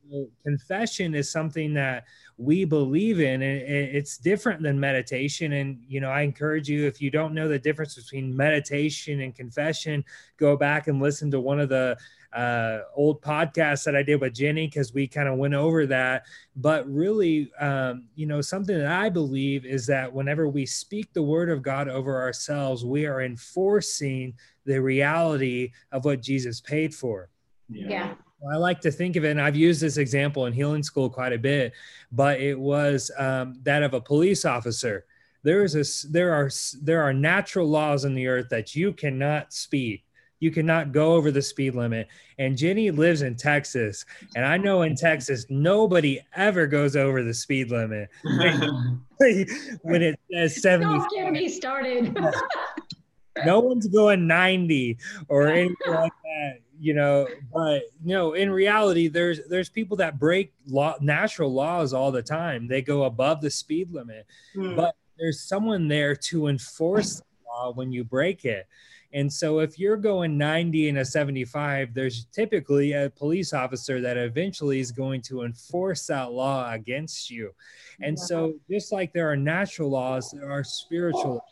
S1: confession is something that we believe in and it's different than meditation and you know i encourage you if you don't know the difference between meditation and confession go back and listen to one of the uh, old podcast that I did with Jenny because we kind of went over that. But really, um, you know, something that I believe is that whenever we speak the word of God over ourselves, we are enforcing the reality of what Jesus paid for.
S4: Yeah. yeah.
S1: I like to think of it, and I've used this example in healing school quite a bit, but it was um, that of a police officer. There is a there are there are natural laws in the earth that you cannot speed you cannot go over the speed limit. And Jenny lives in Texas, and I know in Texas nobody ever goes over the speed limit when it says 70.
S4: Don't get me started.
S1: no one's going 90 or anything like that you know but you know in reality there's there's people that break law natural laws all the time they go above the speed limit mm. but there's someone there to enforce the law when you break it and so if you're going 90 and a 75, there's typically a police officer that eventually is going to enforce that law against you. And so just like there are natural laws, there are spiritual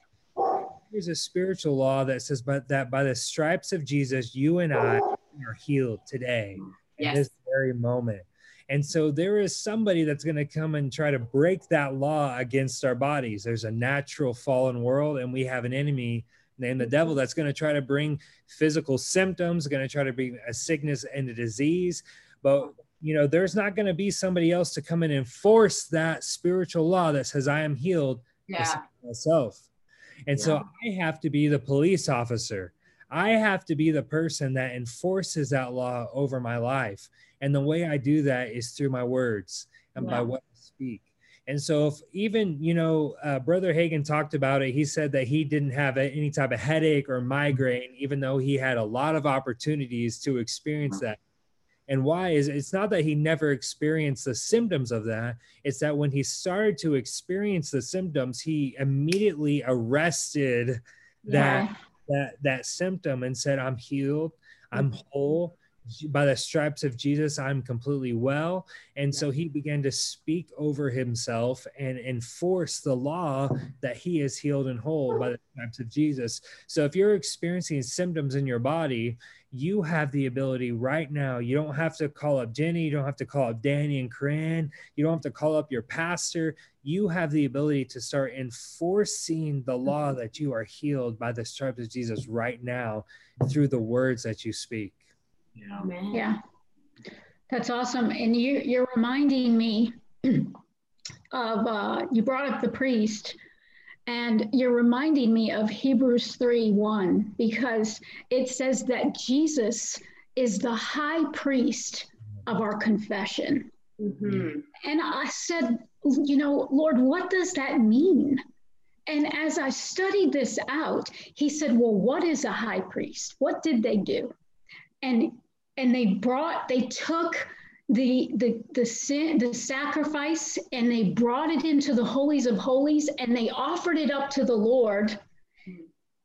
S1: There's a spiritual law that says but that by the stripes of Jesus, you and I are healed today yes. in this very moment. And so there is somebody that's going to come and try to break that law against our bodies. There's a natural fallen world, and we have an enemy named the mm-hmm. devil that's going to try to bring physical symptoms, going to try to bring a sickness and a disease. But you know, there's not going to be somebody else to come and enforce that spiritual law that says I am healed
S3: yeah.
S1: myself. And yeah. so I have to be the police officer. I have to be the person that enforces that law over my life. And the way I do that is through my words and yeah. by what I speak. And so, if even, you know, uh, Brother Hagin talked about it, he said that he didn't have any type of headache or migraine, even though he had a lot of opportunities to experience that. And why is it's not that he never experienced the symptoms of that, it's that when he started to experience the symptoms, he immediately arrested that yeah. that that symptom and said, I'm healed, I'm whole, by the stripes of Jesus, I'm completely well. And so he began to speak over himself and enforce the law that he is healed and whole by the stripes of Jesus. So if you're experiencing symptoms in your body, you have the ability right now. You don't have to call up Jenny. You don't have to call up Danny and Corinne. You don't have to call up your pastor. You have the ability to start enforcing the law mm-hmm. that you are healed by the stripes of Jesus right now through the words that you speak.
S4: Yeah. Yeah. That's awesome. And you, you're reminding me of, uh, you brought up the priest, and you're reminding me of Hebrews 3 1, because it says that Jesus is the high priest of our confession. Mm-hmm. And I said, you know, Lord, what does that mean? And as I studied this out, he said, Well, what is a high priest? What did they do? And and they brought they took the the the sin the sacrifice and they brought it into the holies of holies and they offered it up to the lord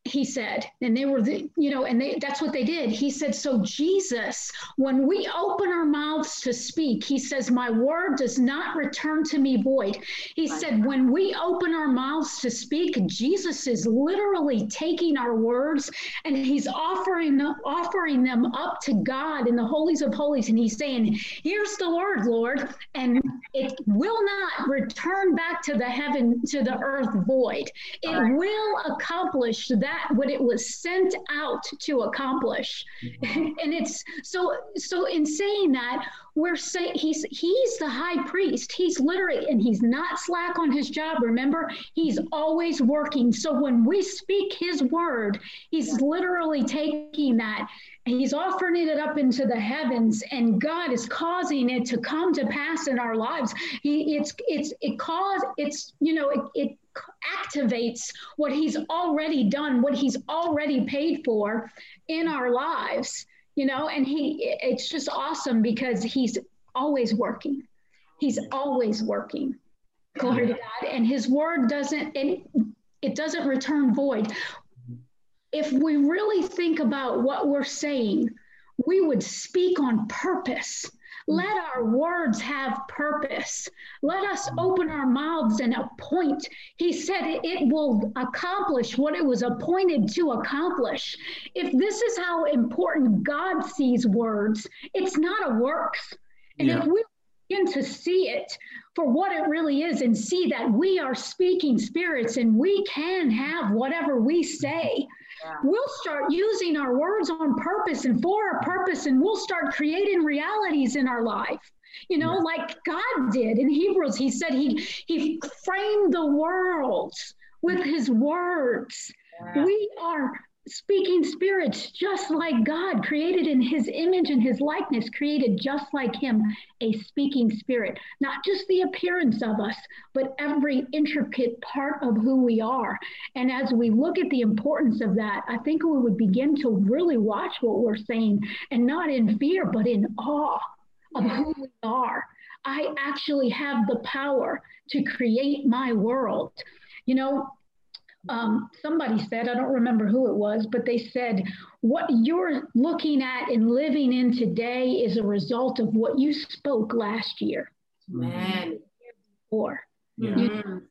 S4: he said and they were the, you know and they, that's what they did. He said so jesus when we open our mouths to speak he says my word does not return to me void. He said when we open our mouths to speak jesus is literally taking our words and he's offering offering them up to god in the holies of holies. And he's saying here's the word lord and it will not return back to the heaven to the earth void. It will accomplish that that what it was sent out to accomplish. Mm-hmm. and it's so so in saying that we're saying he's he's the high priest. He's literally and he's not slack on his job remember? He's always working. So when we speak his word he's literally taking that he's offering it up into the heavens and god is causing it to come to pass in our lives. He it's it's it cause it's you know it, it activates what he's already done, what he's already paid for in our lives, you know, and he it's just awesome because he's always working. He's always working. Glory to God. And his word doesn't, and it doesn't return void. If we really think about what we're saying, we would speak on purpose. Let our words have purpose. Let us open our mouths and appoint. He said it will accomplish what it was appointed to accomplish. If this is how important God sees words, it's not a works. And yeah. if we begin to see it for what it really is and see that we are speaking spirits and we can have whatever we say, yeah. we'll start using our words on purpose and for a purpose, and we'll start creating realities in our life. You know, yeah. like God did in Hebrews, He said He He framed the world with His words. Yeah. We are speaking spirits just like God, created in his image and his likeness, created just like him, a speaking spirit. Not just the appearance of us, but every intricate part of who we are. And as we look at the importance of that, I think we would begin to really watch what we're saying and not in fear, but in awe of who we are. I actually have the power to create my world. You know, um, somebody said, I don't remember who it was, but they said, what you're looking at and living in today is a result of what you spoke last year.
S3: Man.
S4: Or, yeah. you,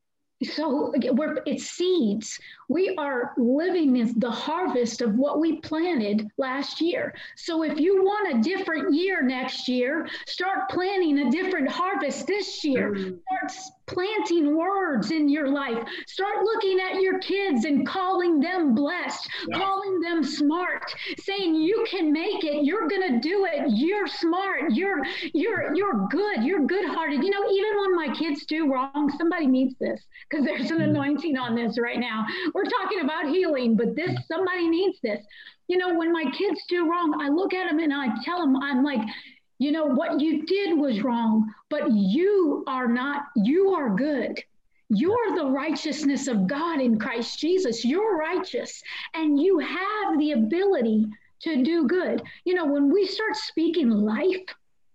S4: so we're, it's seeds. We are living in the harvest of what we planted last year. So if you want a different year next year, start planting a different harvest this year. Mm. Start planting words in your life. Start looking at your kids and calling them blessed, yeah. calling them smart, saying you can make it. You're going to do it. You're smart. You're you're you're good. You're good-hearted. You know, even when my kids do wrong, somebody needs this because there's an mm. anointing on this right now. We're talking about healing, but this somebody needs this. You know, when my kids do wrong, I look at them and I tell them I'm like you know, what you did was wrong, but you are not, you are good. You're the righteousness of God in Christ Jesus. You're righteous and you have the ability to do good. You know, when we start speaking life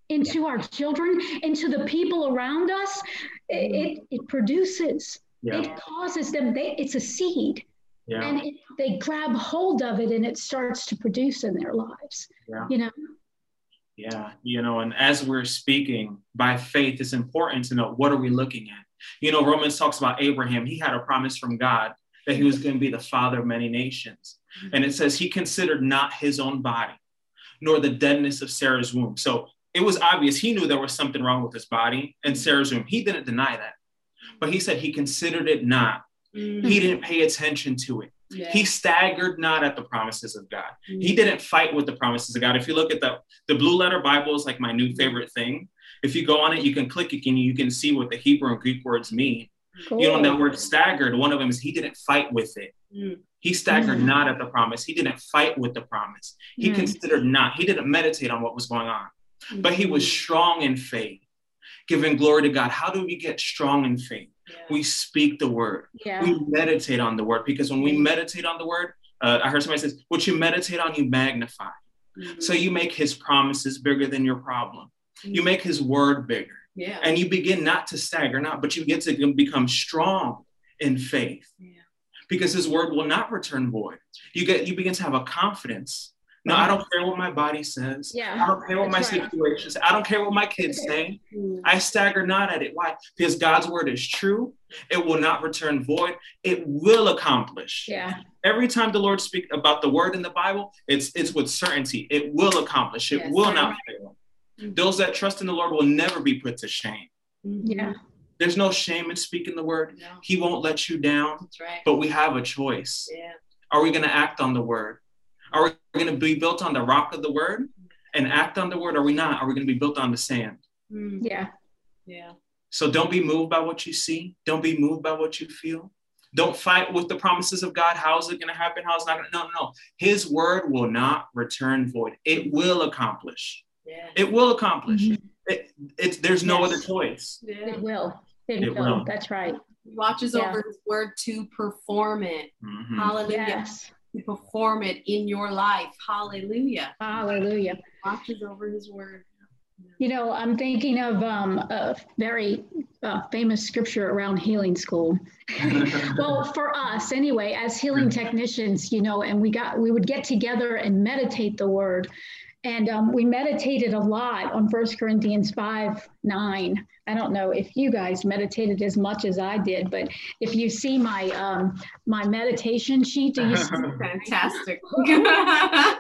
S4: into our children, into the people around us, mm-hmm. it, it produces, yeah. it causes them, they, it's a seed. Yeah. And it, they grab hold of it and it starts to produce in their lives. Yeah. You know,
S2: yeah, you know, and as we're speaking by faith, it's important to know what are we looking at. You know, Romans talks about Abraham. He had a promise from God that he was going to be the father of many nations. Mm-hmm. And it says he considered not his own body, nor the deadness of Sarah's womb. So it was obvious he knew there was something wrong with his body and Sarah's womb. He didn't deny that. But he said he considered it not. Mm-hmm. He didn't pay attention to it. Yeah. He staggered not at the promises of God. Mm-hmm. He didn't fight with the promises of God. If you look at the, the blue letter Bible is like my new favorite thing. If you go on it, you can click it and you can see what the Hebrew and Greek words mean. Cool. You know, that word staggered, one of them is he didn't fight with it. Mm. He staggered mm. not at the promise. He didn't fight with the promise. He mm. considered not. He didn't meditate on what was going on, but he was mm-hmm. strong in faith, giving glory to God. How do we get strong in faith? We speak the word. Yeah. We meditate on the word because when we meditate on the word, uh, I heard somebody says, "What you meditate on, you magnify." Mm-hmm. So you make His promises bigger than your problem. Mm-hmm. You make His word bigger. Yeah. And you begin not to stagger, not, but you get to become strong in faith. Yeah. Because his word will not return void. You get you begin to have a confidence no, I don't care what my body says. Yeah. I don't care what my right. situation says. I don't care what my kids say. Mm. I stagger not at it. Why? Because God's word is true. It will not return void. It will accomplish.
S4: Yeah.
S2: Every time the Lord speaks about the word in the Bible, it's it's with certainty. It will accomplish. It yes, will not fail. Mm-hmm. Those that trust in the Lord will never be put to shame.
S4: Mm-hmm. Yeah.
S2: There's no shame in speaking the word. No. He won't let you down.
S3: That's right.
S2: But we have a choice.
S3: Yeah.
S2: Are we going to act on the word? Are we going to be built on the rock of the word and act on the word? Are we not? Are we going to be built on the sand?
S4: Mm. Yeah.
S3: Yeah.
S2: So don't be moved by what you see. Don't be moved by what you feel. Don't fight with the promises of God. How is it going to happen? How is it not going to? No, no, no. His word will not return void. It will accomplish. Yeah. It will accomplish. Mm-hmm. It, it, there's no yes. other choice.
S4: Yeah. It will. It, it will. will. That's right.
S3: He watches yeah. over his word to perform it. Mm-hmm. Hallelujah. Yes to perform it in your life. Hallelujah.
S4: Hallelujah.
S3: Watches over his word.
S4: You know, I'm thinking of um, a very uh, famous scripture around healing school. well, for us anyway, as healing technicians, you know, and we got we would get together and meditate the word. And um, we meditated a lot on First Corinthians 5 9. I don't know if you guys meditated as much as I did, but if you see my um, my meditation sheet, do you see
S3: fantastic?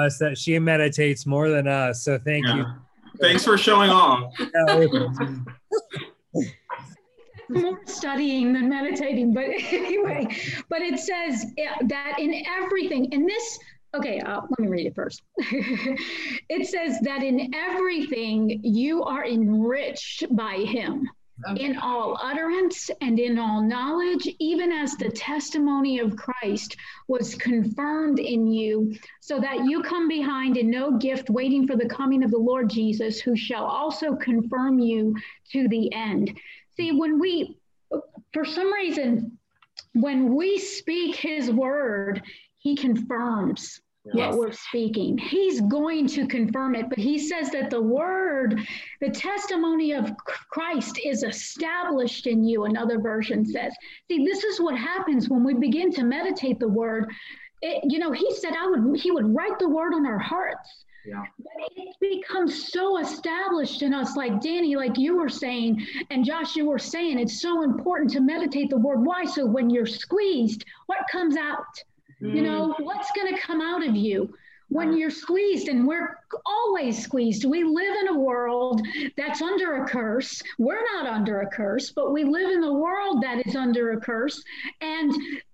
S1: us that she meditates more than us. So thank yeah. you.
S2: Thanks for showing off.
S4: more studying than meditating, but anyway, but it says that in everything, in this, okay, uh, let me read it first. it says that in everything you are enriched by him okay. in all utterance and in all knowledge, even as the testimony of Christ was confirmed in you, so that you come behind in no gift, waiting for the coming of the Lord Jesus, who shall also confirm you to the end. See, when we, for some reason, when we speak his word, he confirms yes. what we're speaking. He's going to confirm it, but he says that the word, the testimony of Christ is established in you, another version says. See, this is what happens when we begin to meditate the word. It, you know, he said I would he would write the word on our hearts. Yeah. But it becomes so established in us, like Danny, like you were saying, and Josh, you were saying, it's so important to meditate the word. Why? So when you're squeezed, what comes out? Mm. You know, what's going to come out of you when you're squeezed? And we're always squeezed. We live in a world that's under a curse. We're not under a curse, but we live in a world that is under a curse. And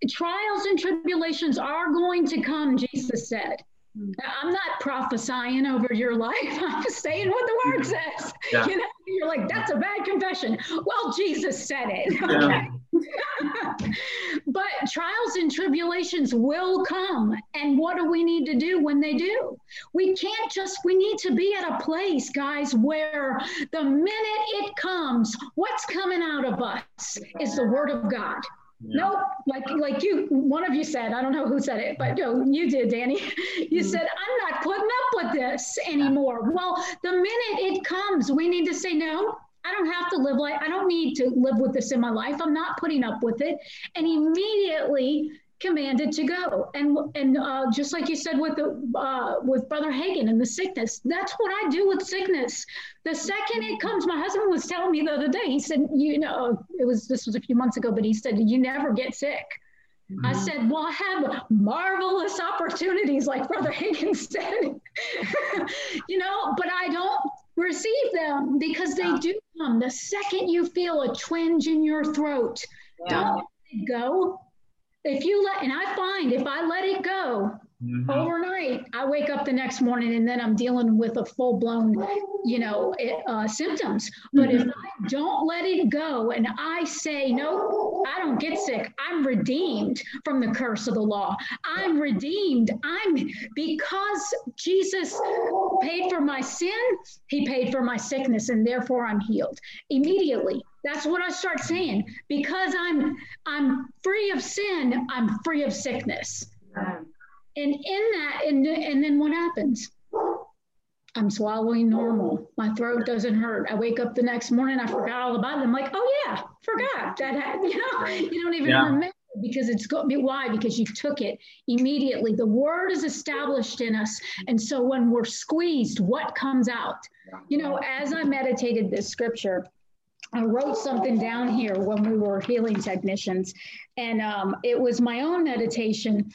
S4: trials and tribulations are going to come, Jesus said. Mm. I'm not prophesying over your life. I'm saying what the word says. Yeah. You know, you're like, that's a bad confession. Well, Jesus said it. Okay. Yeah. but trials and tribulations will come. And what do we need to do when they do? We can't just, we need to be at a place, guys, where the minute it comes, what's coming out of us is the word of God. Yeah. Nope. Like like you, one of you said, I don't know who said it, but no, you did, Danny. You mm-hmm. said, I'm not putting up with this anymore. Well, the minute it comes, we need to say, no, I don't have to live like I don't need to live with this in my life. I'm not putting up with it. And immediately commanded to go. And and uh, just like you said with the uh, with Brother Hagin and the sickness, that's what I do with sickness. The second it comes, my husband was telling me the other day. He said, you know, it was this was a few months ago, but he said you never get sick. Mm-hmm. I said, well, I have marvelous opportunities, like Brother Hagin said, you know, but I don't receive them because they do come. The second you feel a twinge in your throat, yeah. don't go if you let, and I find if I let it go mm-hmm. overnight, I wake up the next morning and then I'm dealing with a full blown, you know, uh, symptoms. But mm-hmm. if I don't let it go and I say, no, I don't get sick, I'm redeemed from the curse of the law. I'm redeemed. I'm because Jesus paid for my sin, he paid for my sickness, and therefore I'm healed immediately. That's what I start saying. Because I'm I'm free of sin, I'm free of sickness. And in that, and, and then what happens? I'm swallowing normal. My throat doesn't hurt. I wake up the next morning, I forgot all about it. I'm like, oh yeah, forgot that. You know, you don't even yeah. remember because it's going to be why? Because you took it immediately. The word is established in us. And so when we're squeezed what comes out? You know as i meditated this scripture I wrote something down here when we were healing technicians, and um, it was my own meditation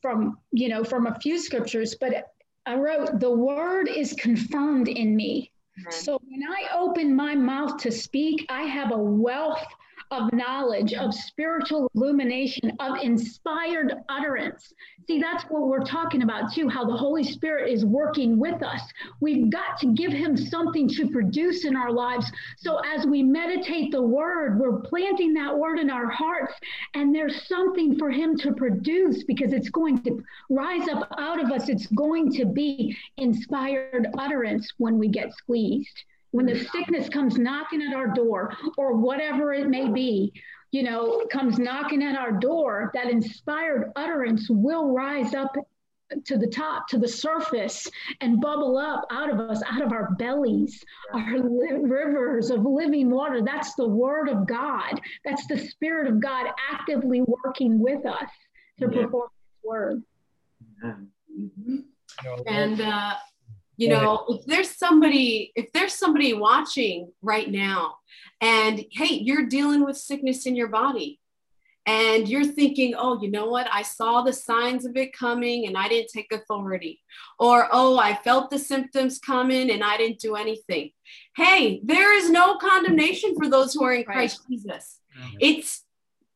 S4: from you know from a few scriptures. But I wrote, "The word is confirmed in me." So when I open my mouth to speak, I have a wealth of knowledge, of spiritual illumination, of inspired utterance. See, that's what we're talking about too, how the Holy Spirit is working with us. We've got to give Him something to produce in our lives. So as we meditate the Word, we're planting that Word in our hearts, and there's something for Him to produce because it's going to rise up out of us. It's going to be inspired utterance when we get squeezed when the sickness comes knocking at our door or whatever it may be you know comes knocking at our door that inspired utterance will rise up to the top, to the surface, and bubble up out of us, out of our bellies, our li- rivers of living water. That's the word of God. That's the spirit of God actively working with us to yeah. perform His word.
S3: Mm-hmm. And uh, you know, if there's somebody, if there's somebody watching right now, and hey, you're dealing with sickness in your body, and you're thinking, oh, you know what? I saw the signs of it coming and I didn't take authority. Or, oh, I felt the symptoms coming and I didn't do anything. Hey, there is no condemnation for those who are in Christ. Jesus. Mm-hmm. It's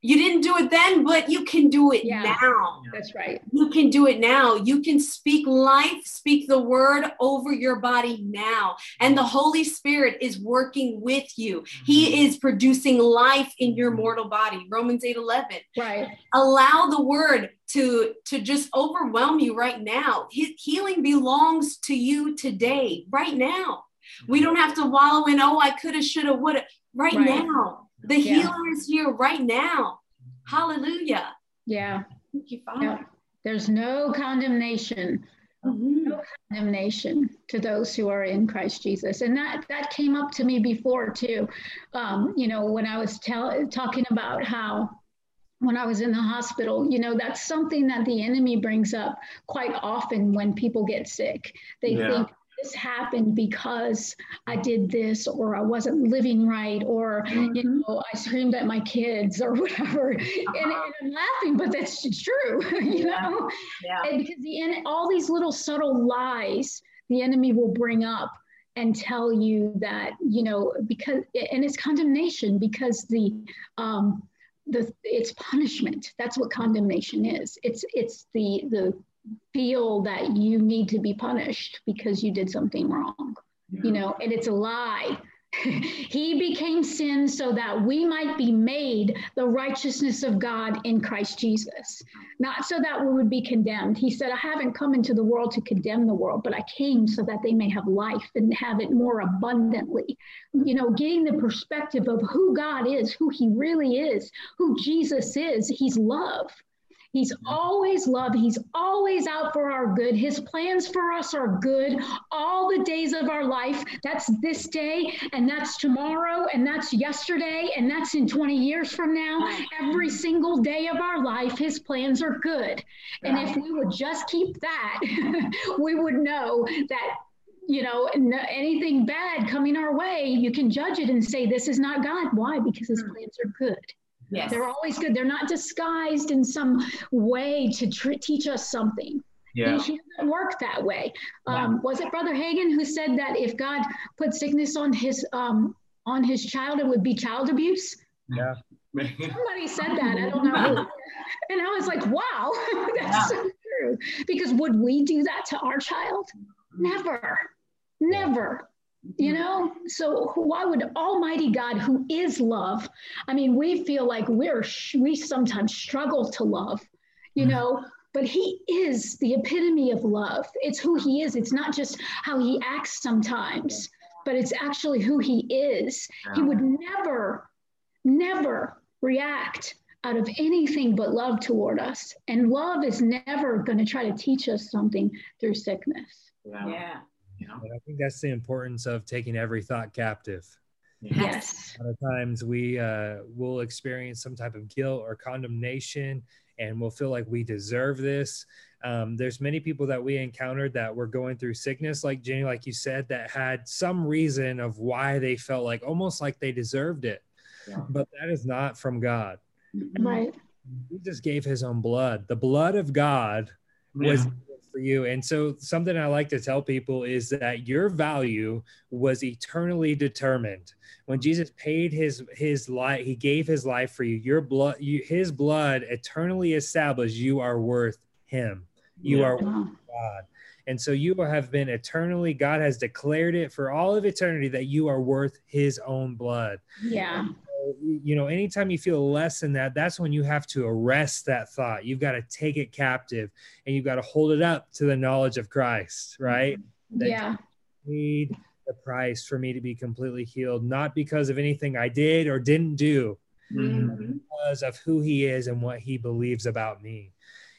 S3: you didn't do it then, but you can do it yeah, now.
S4: That's right.
S3: You can do it now. You can speak life, speak the word over your body now. And the Holy Spirit is working with you. He mm-hmm. is producing life in your mm-hmm. mortal body. Romans 8 11.
S4: Right.
S3: Allow the word to, to just overwhelm you right now. His healing belongs to you today, right now. We don't have to wallow in, oh, I could have, should have, would have. Right, right now the yeah. healer is here right now. Hallelujah.
S4: Yeah. Thank you, Father. Yeah. There's no condemnation. Mm-hmm. No condemnation to those who are in Christ Jesus, and that that came up to me before too. Um, you know, when I was tell, talking about how when I was in the hospital, you know, that's something that the enemy brings up quite often when people get sick. They yeah. think this happened because I did this or I wasn't living right or mm-hmm. you know I screamed at my kids or whatever and, and, I'm laughing but that's true you yeah. know yeah. And because the end all these little subtle lies the enemy will bring up and tell you that you know because and it's condemnation because the um the it's punishment that's what condemnation is it's it's the the feel that you need to be punished because you did something wrong yeah. you know and it's a lie he became sin so that we might be made the righteousness of God in Christ Jesus, not so that we would be condemned. He said, I haven't come into the world to condemn the world, but I came so that they may have life and have it more abundantly. You know, getting the perspective of who God is, who He really is, who Jesus is. He's love. He's always love. He's always out for our good. His plans for us are good all the days of our life. That's this day, and that's tomorrow, and that's yesterday, and that's in 20 years from now. Every single day of our life, His plans are good. And if we would just keep that, we would know that you know, anything bad coming our way, you can judge it and say, This is not God. Why? Because his hmm. plans are good. Yes. They're always good. They're not disguised in some way to tr- teach us something. Yeah. He doesn't work that way. Um, Was it Brother Hagin who said that if God put sickness on his um, on his child, it would be child abuse?
S1: Yeah.
S4: Somebody said that. I don't know. and I was like, wow, that's yeah. so true. Because would we do that to our child? Never. Never you mm-hmm. know so why would almighty god who is love i mean we feel like we're we sometimes struggle to love you mm-hmm. know but he is the epitome of love. It's who he is. It's not just how he acts sometimes but it's actually who he is. He would never never react out of anything but love toward us. And love is never going to try to teach us something through sickness.
S3: Yeah, yeah.
S1: You know? I think that's the importance of taking every thought captive.
S4: Yes.
S1: A lot of times we uh, will experience some type of guilt or condemnation, and we'll feel like we deserve this. Um, there's many people that we encountered that were going through sickness, like Jenny, like you said, that had some reason of why they felt like almost like they deserved it. Yeah. But that is not from God.
S4: Right.
S1: He just gave his own blood. The blood of God was yeah for you. And so, something I like to tell people is that your value was eternally determined when Jesus paid his his life. He gave his life for you. Your blood, you, his blood, eternally established you are worth Him. You yeah. are God. And so you have been eternally, God has declared it for all of eternity that you are worth his own blood.
S4: Yeah
S1: you know, anytime you feel less than that, that's when you have to arrest that thought. You've got to take it captive and you've got to hold it up to the knowledge of Christ, right?
S4: That yeah.
S1: Paid the price for me to be completely healed, not because of anything I did or didn't do, mm-hmm. because of who he is and what he believes about me.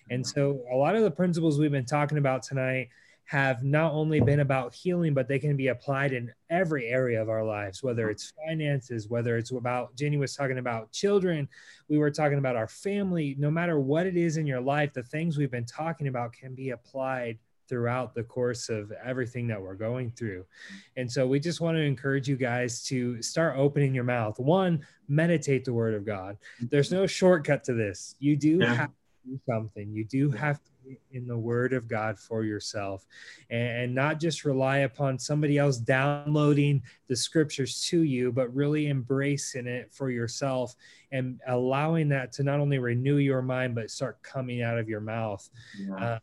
S1: And so a lot of the principles we've been talking about tonight have not only been about healing, but they can be applied in every area of our lives, whether it's finances, whether it's about Jenny was talking about children, we were talking about our family. No matter what it is in your life, the things we've been talking about can be applied throughout the course of everything that we're going through. And so we just want to encourage you guys to start opening your mouth. One, meditate the word of God. There's no shortcut to this. You do yeah. have do something. You do have to be in the word of God for yourself and, not just rely upon somebody else downloading the scriptures to you, but really embracing it for yourself and allowing that to not only renew your mind, but start coming out of your mouth. Yeah. Uh,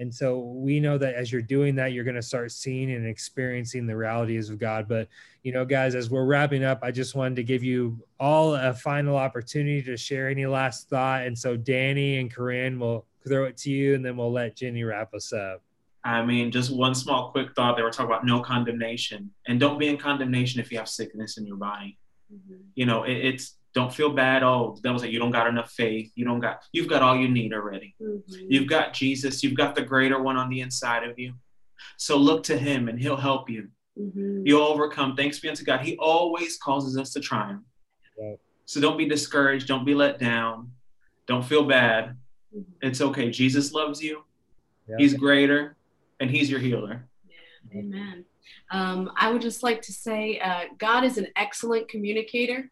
S1: and so we know that as you're doing that, you're going to start seeing and experiencing the realities of God. But, you know, guys, as we're wrapping up, I just wanted to give you all a final opportunity to share any last thought. And so Danny and Corinne will throw it to you and then we'll let Jenny wrap us up.
S2: I mean, just one small quick thought. They were talking about no condemnation, and don't be in condemnation if you have sickness in your body. Mm-hmm. You know, it, it's don't feel bad. Oh, the devil said you don't got enough faith. You don't got. You've got all you need already. Mm-hmm. You've got Jesus. You've got the greater one on the inside of you. So look to Him, and He'll help you. Mm-hmm. You'll overcome. Thanks be unto God. He always causes us to triumph. So don't be discouraged. Don't be let down. Don't feel bad. Mm-hmm. It's okay. Jesus loves you. Yeah. He's greater, and He's your healer.
S3: Yeah. Amen. Um, I would just like to say uh, God is an excellent communicator.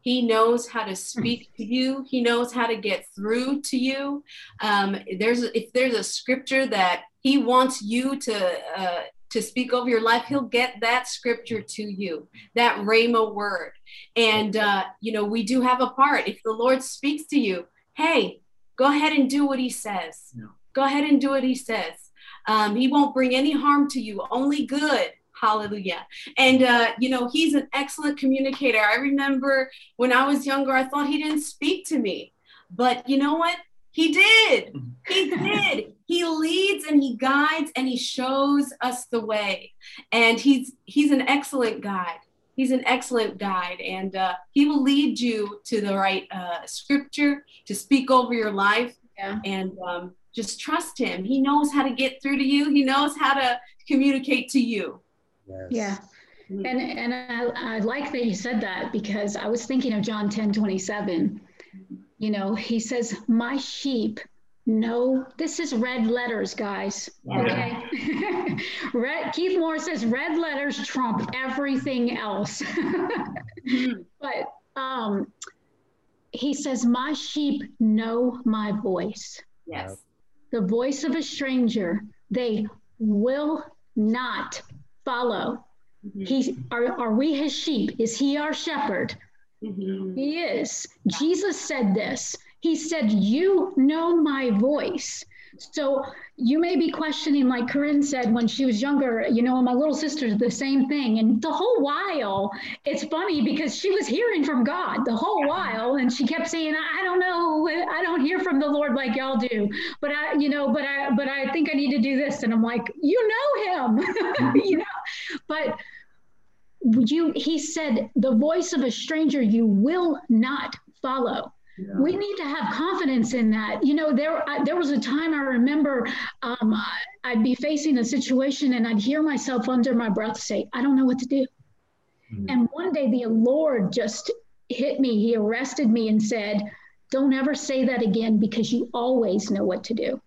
S3: He knows how to speak to you. He knows how to get through to you. Um, there's if there's a scripture that He wants you to uh, to speak over your life, He'll get that scripture to you, that rhema word. And uh, you know we do have a part. If the Lord speaks to you, hey, go ahead and do what He says. Go ahead and do what He says. Um, he won't bring any harm to you, only good. Hallelujah. And, uh, you know, he's an excellent communicator. I remember when I was younger, I thought he didn't speak to me. But you know what? He did. He did. He leads and he guides and he shows us the way. And he's he's an excellent guide. He's an excellent guide, and uh, he will lead you to the right uh, scripture to speak over your life. Yeah. And um, just trust him. He knows how to get through to you. He knows how to communicate to you.
S4: Yes. Yeah. Mm-hmm. And and I, I like that you said that because I was thinking of John 10 27. You know, he says, My sheep know this is red letters, guys. Okay. red Keith Moore says red letters trump everything else. Mm-hmm. but um he says, My sheep know my voice.
S3: Yes.
S4: The voice of a stranger, they will not follow. Mm-hmm. He are, are we his sheep? Is he our shepherd? Mm-hmm. He is. Jesus said this. He said, You know my voice. So you may be questioning, like Corinne said when she was younger, you know, my little sister's the same thing. And the whole while, it's funny because she was hearing from God the whole while. And she kept saying, I don't know, I don't hear from the Lord like y'all do. But I, you know, but I, but I think I need to do this. And I'm like, you know him, you know, but you, he said, the voice of a stranger you will not follow. Yeah. We need to have confidence in that. You know, there I, there was a time I remember um, I'd be facing a situation and I'd hear myself under my breath say, "I don't know what to do." Mm-hmm. And one day the Lord just hit me. He arrested me and said, "Don't ever say that again because you always know what to do."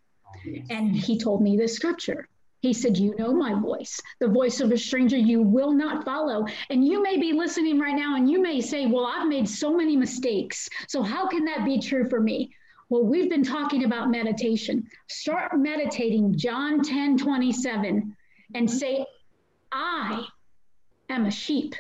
S4: And he told me this scripture. He said, You know my voice. The voice of a stranger you will not follow. And you may be listening right now and you may say, Well, I've made so many mistakes. So how can that be true for me? Well, we've been talking about meditation. Start meditating John 10 27 and say, I am a sheep.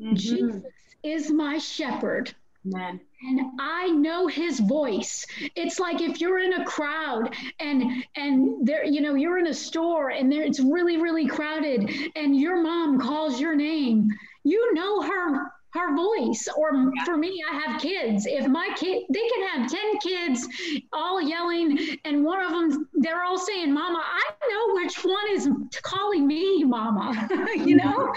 S4: Mm-hmm. Jesus is my shepherd.
S3: Amen.
S4: And I know his voice. It's like if you're in a crowd and and there, you know, you're in a store and there it's really, really crowded and your mom calls your name, you know her her voice. Or for me, I have kids. If my kid, they can have 10 kids all yelling, and one of them, they're all saying, Mama, I know which one is calling me, Mama, you know?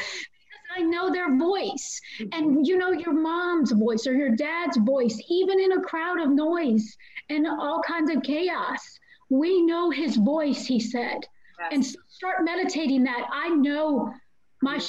S4: I know their voice. And you know your mom's voice or your dad's voice, even in a crowd of noise and all kinds of chaos. We know his voice, he said. Yes. And start meditating that. I know my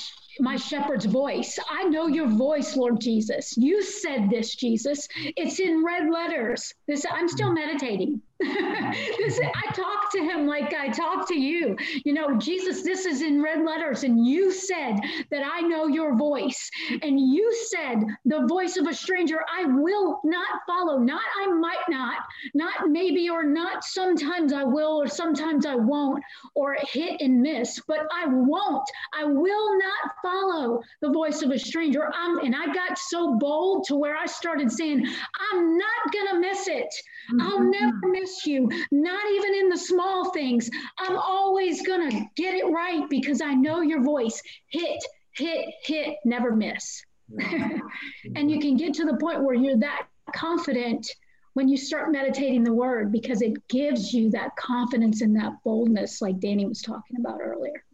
S4: my shepherd's voice. I know your voice, Lord Jesus. You said this, Jesus. It's in red letters. This I'm still meditating. this, I talk to him like I talk to you. You know, Jesus, this is in red letters, and you said that I know your voice, and you said the voice of a stranger I will not follow. Not I might not, not maybe or not sometimes I will or sometimes I won't, or hit and miss, but I won't. I will not follow the voice of a stranger. I'm, and I got so bold to where I started saying, I'm not gonna miss it. I'll mm-hmm. never miss you, not even in the small things. I'm always going to get it right because I know your voice. Hit, hit, hit, never miss. and you can get to the point where you're that confident when you start meditating the word because it gives you that confidence and that boldness, like Danny was talking about earlier.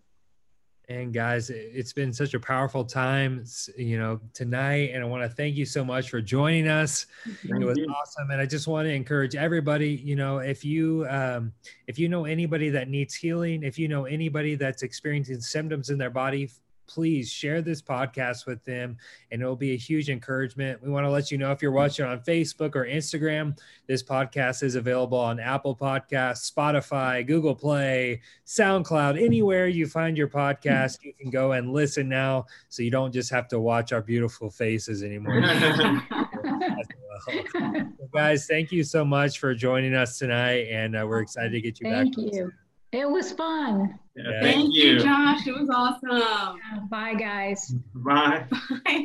S1: And guys, it's been such a powerful time, you know, tonight. And I want to thank you so much for joining us. Thank it was you. awesome. And I just want to encourage everybody, you know, if you um, if you know anybody that needs healing, if you know anybody that's experiencing symptoms in their body, please share this podcast with them and it'll be a huge encouragement. We want to let you know if you're watching on Facebook or Instagram, this podcast is available on Apple Podcasts, Spotify, Google Play, SoundCloud, anywhere you find your podcast, you can go and listen now so you don't just have to watch our beautiful faces anymore. well, guys, thank you so much for joining us tonight and uh, we're excited to get you
S4: thank
S1: back.
S4: Thank you. It was fun.
S3: Yeah, thank, thank you. you, Josh. It was awesome.
S4: Bye, guys.
S2: Bye. Bye.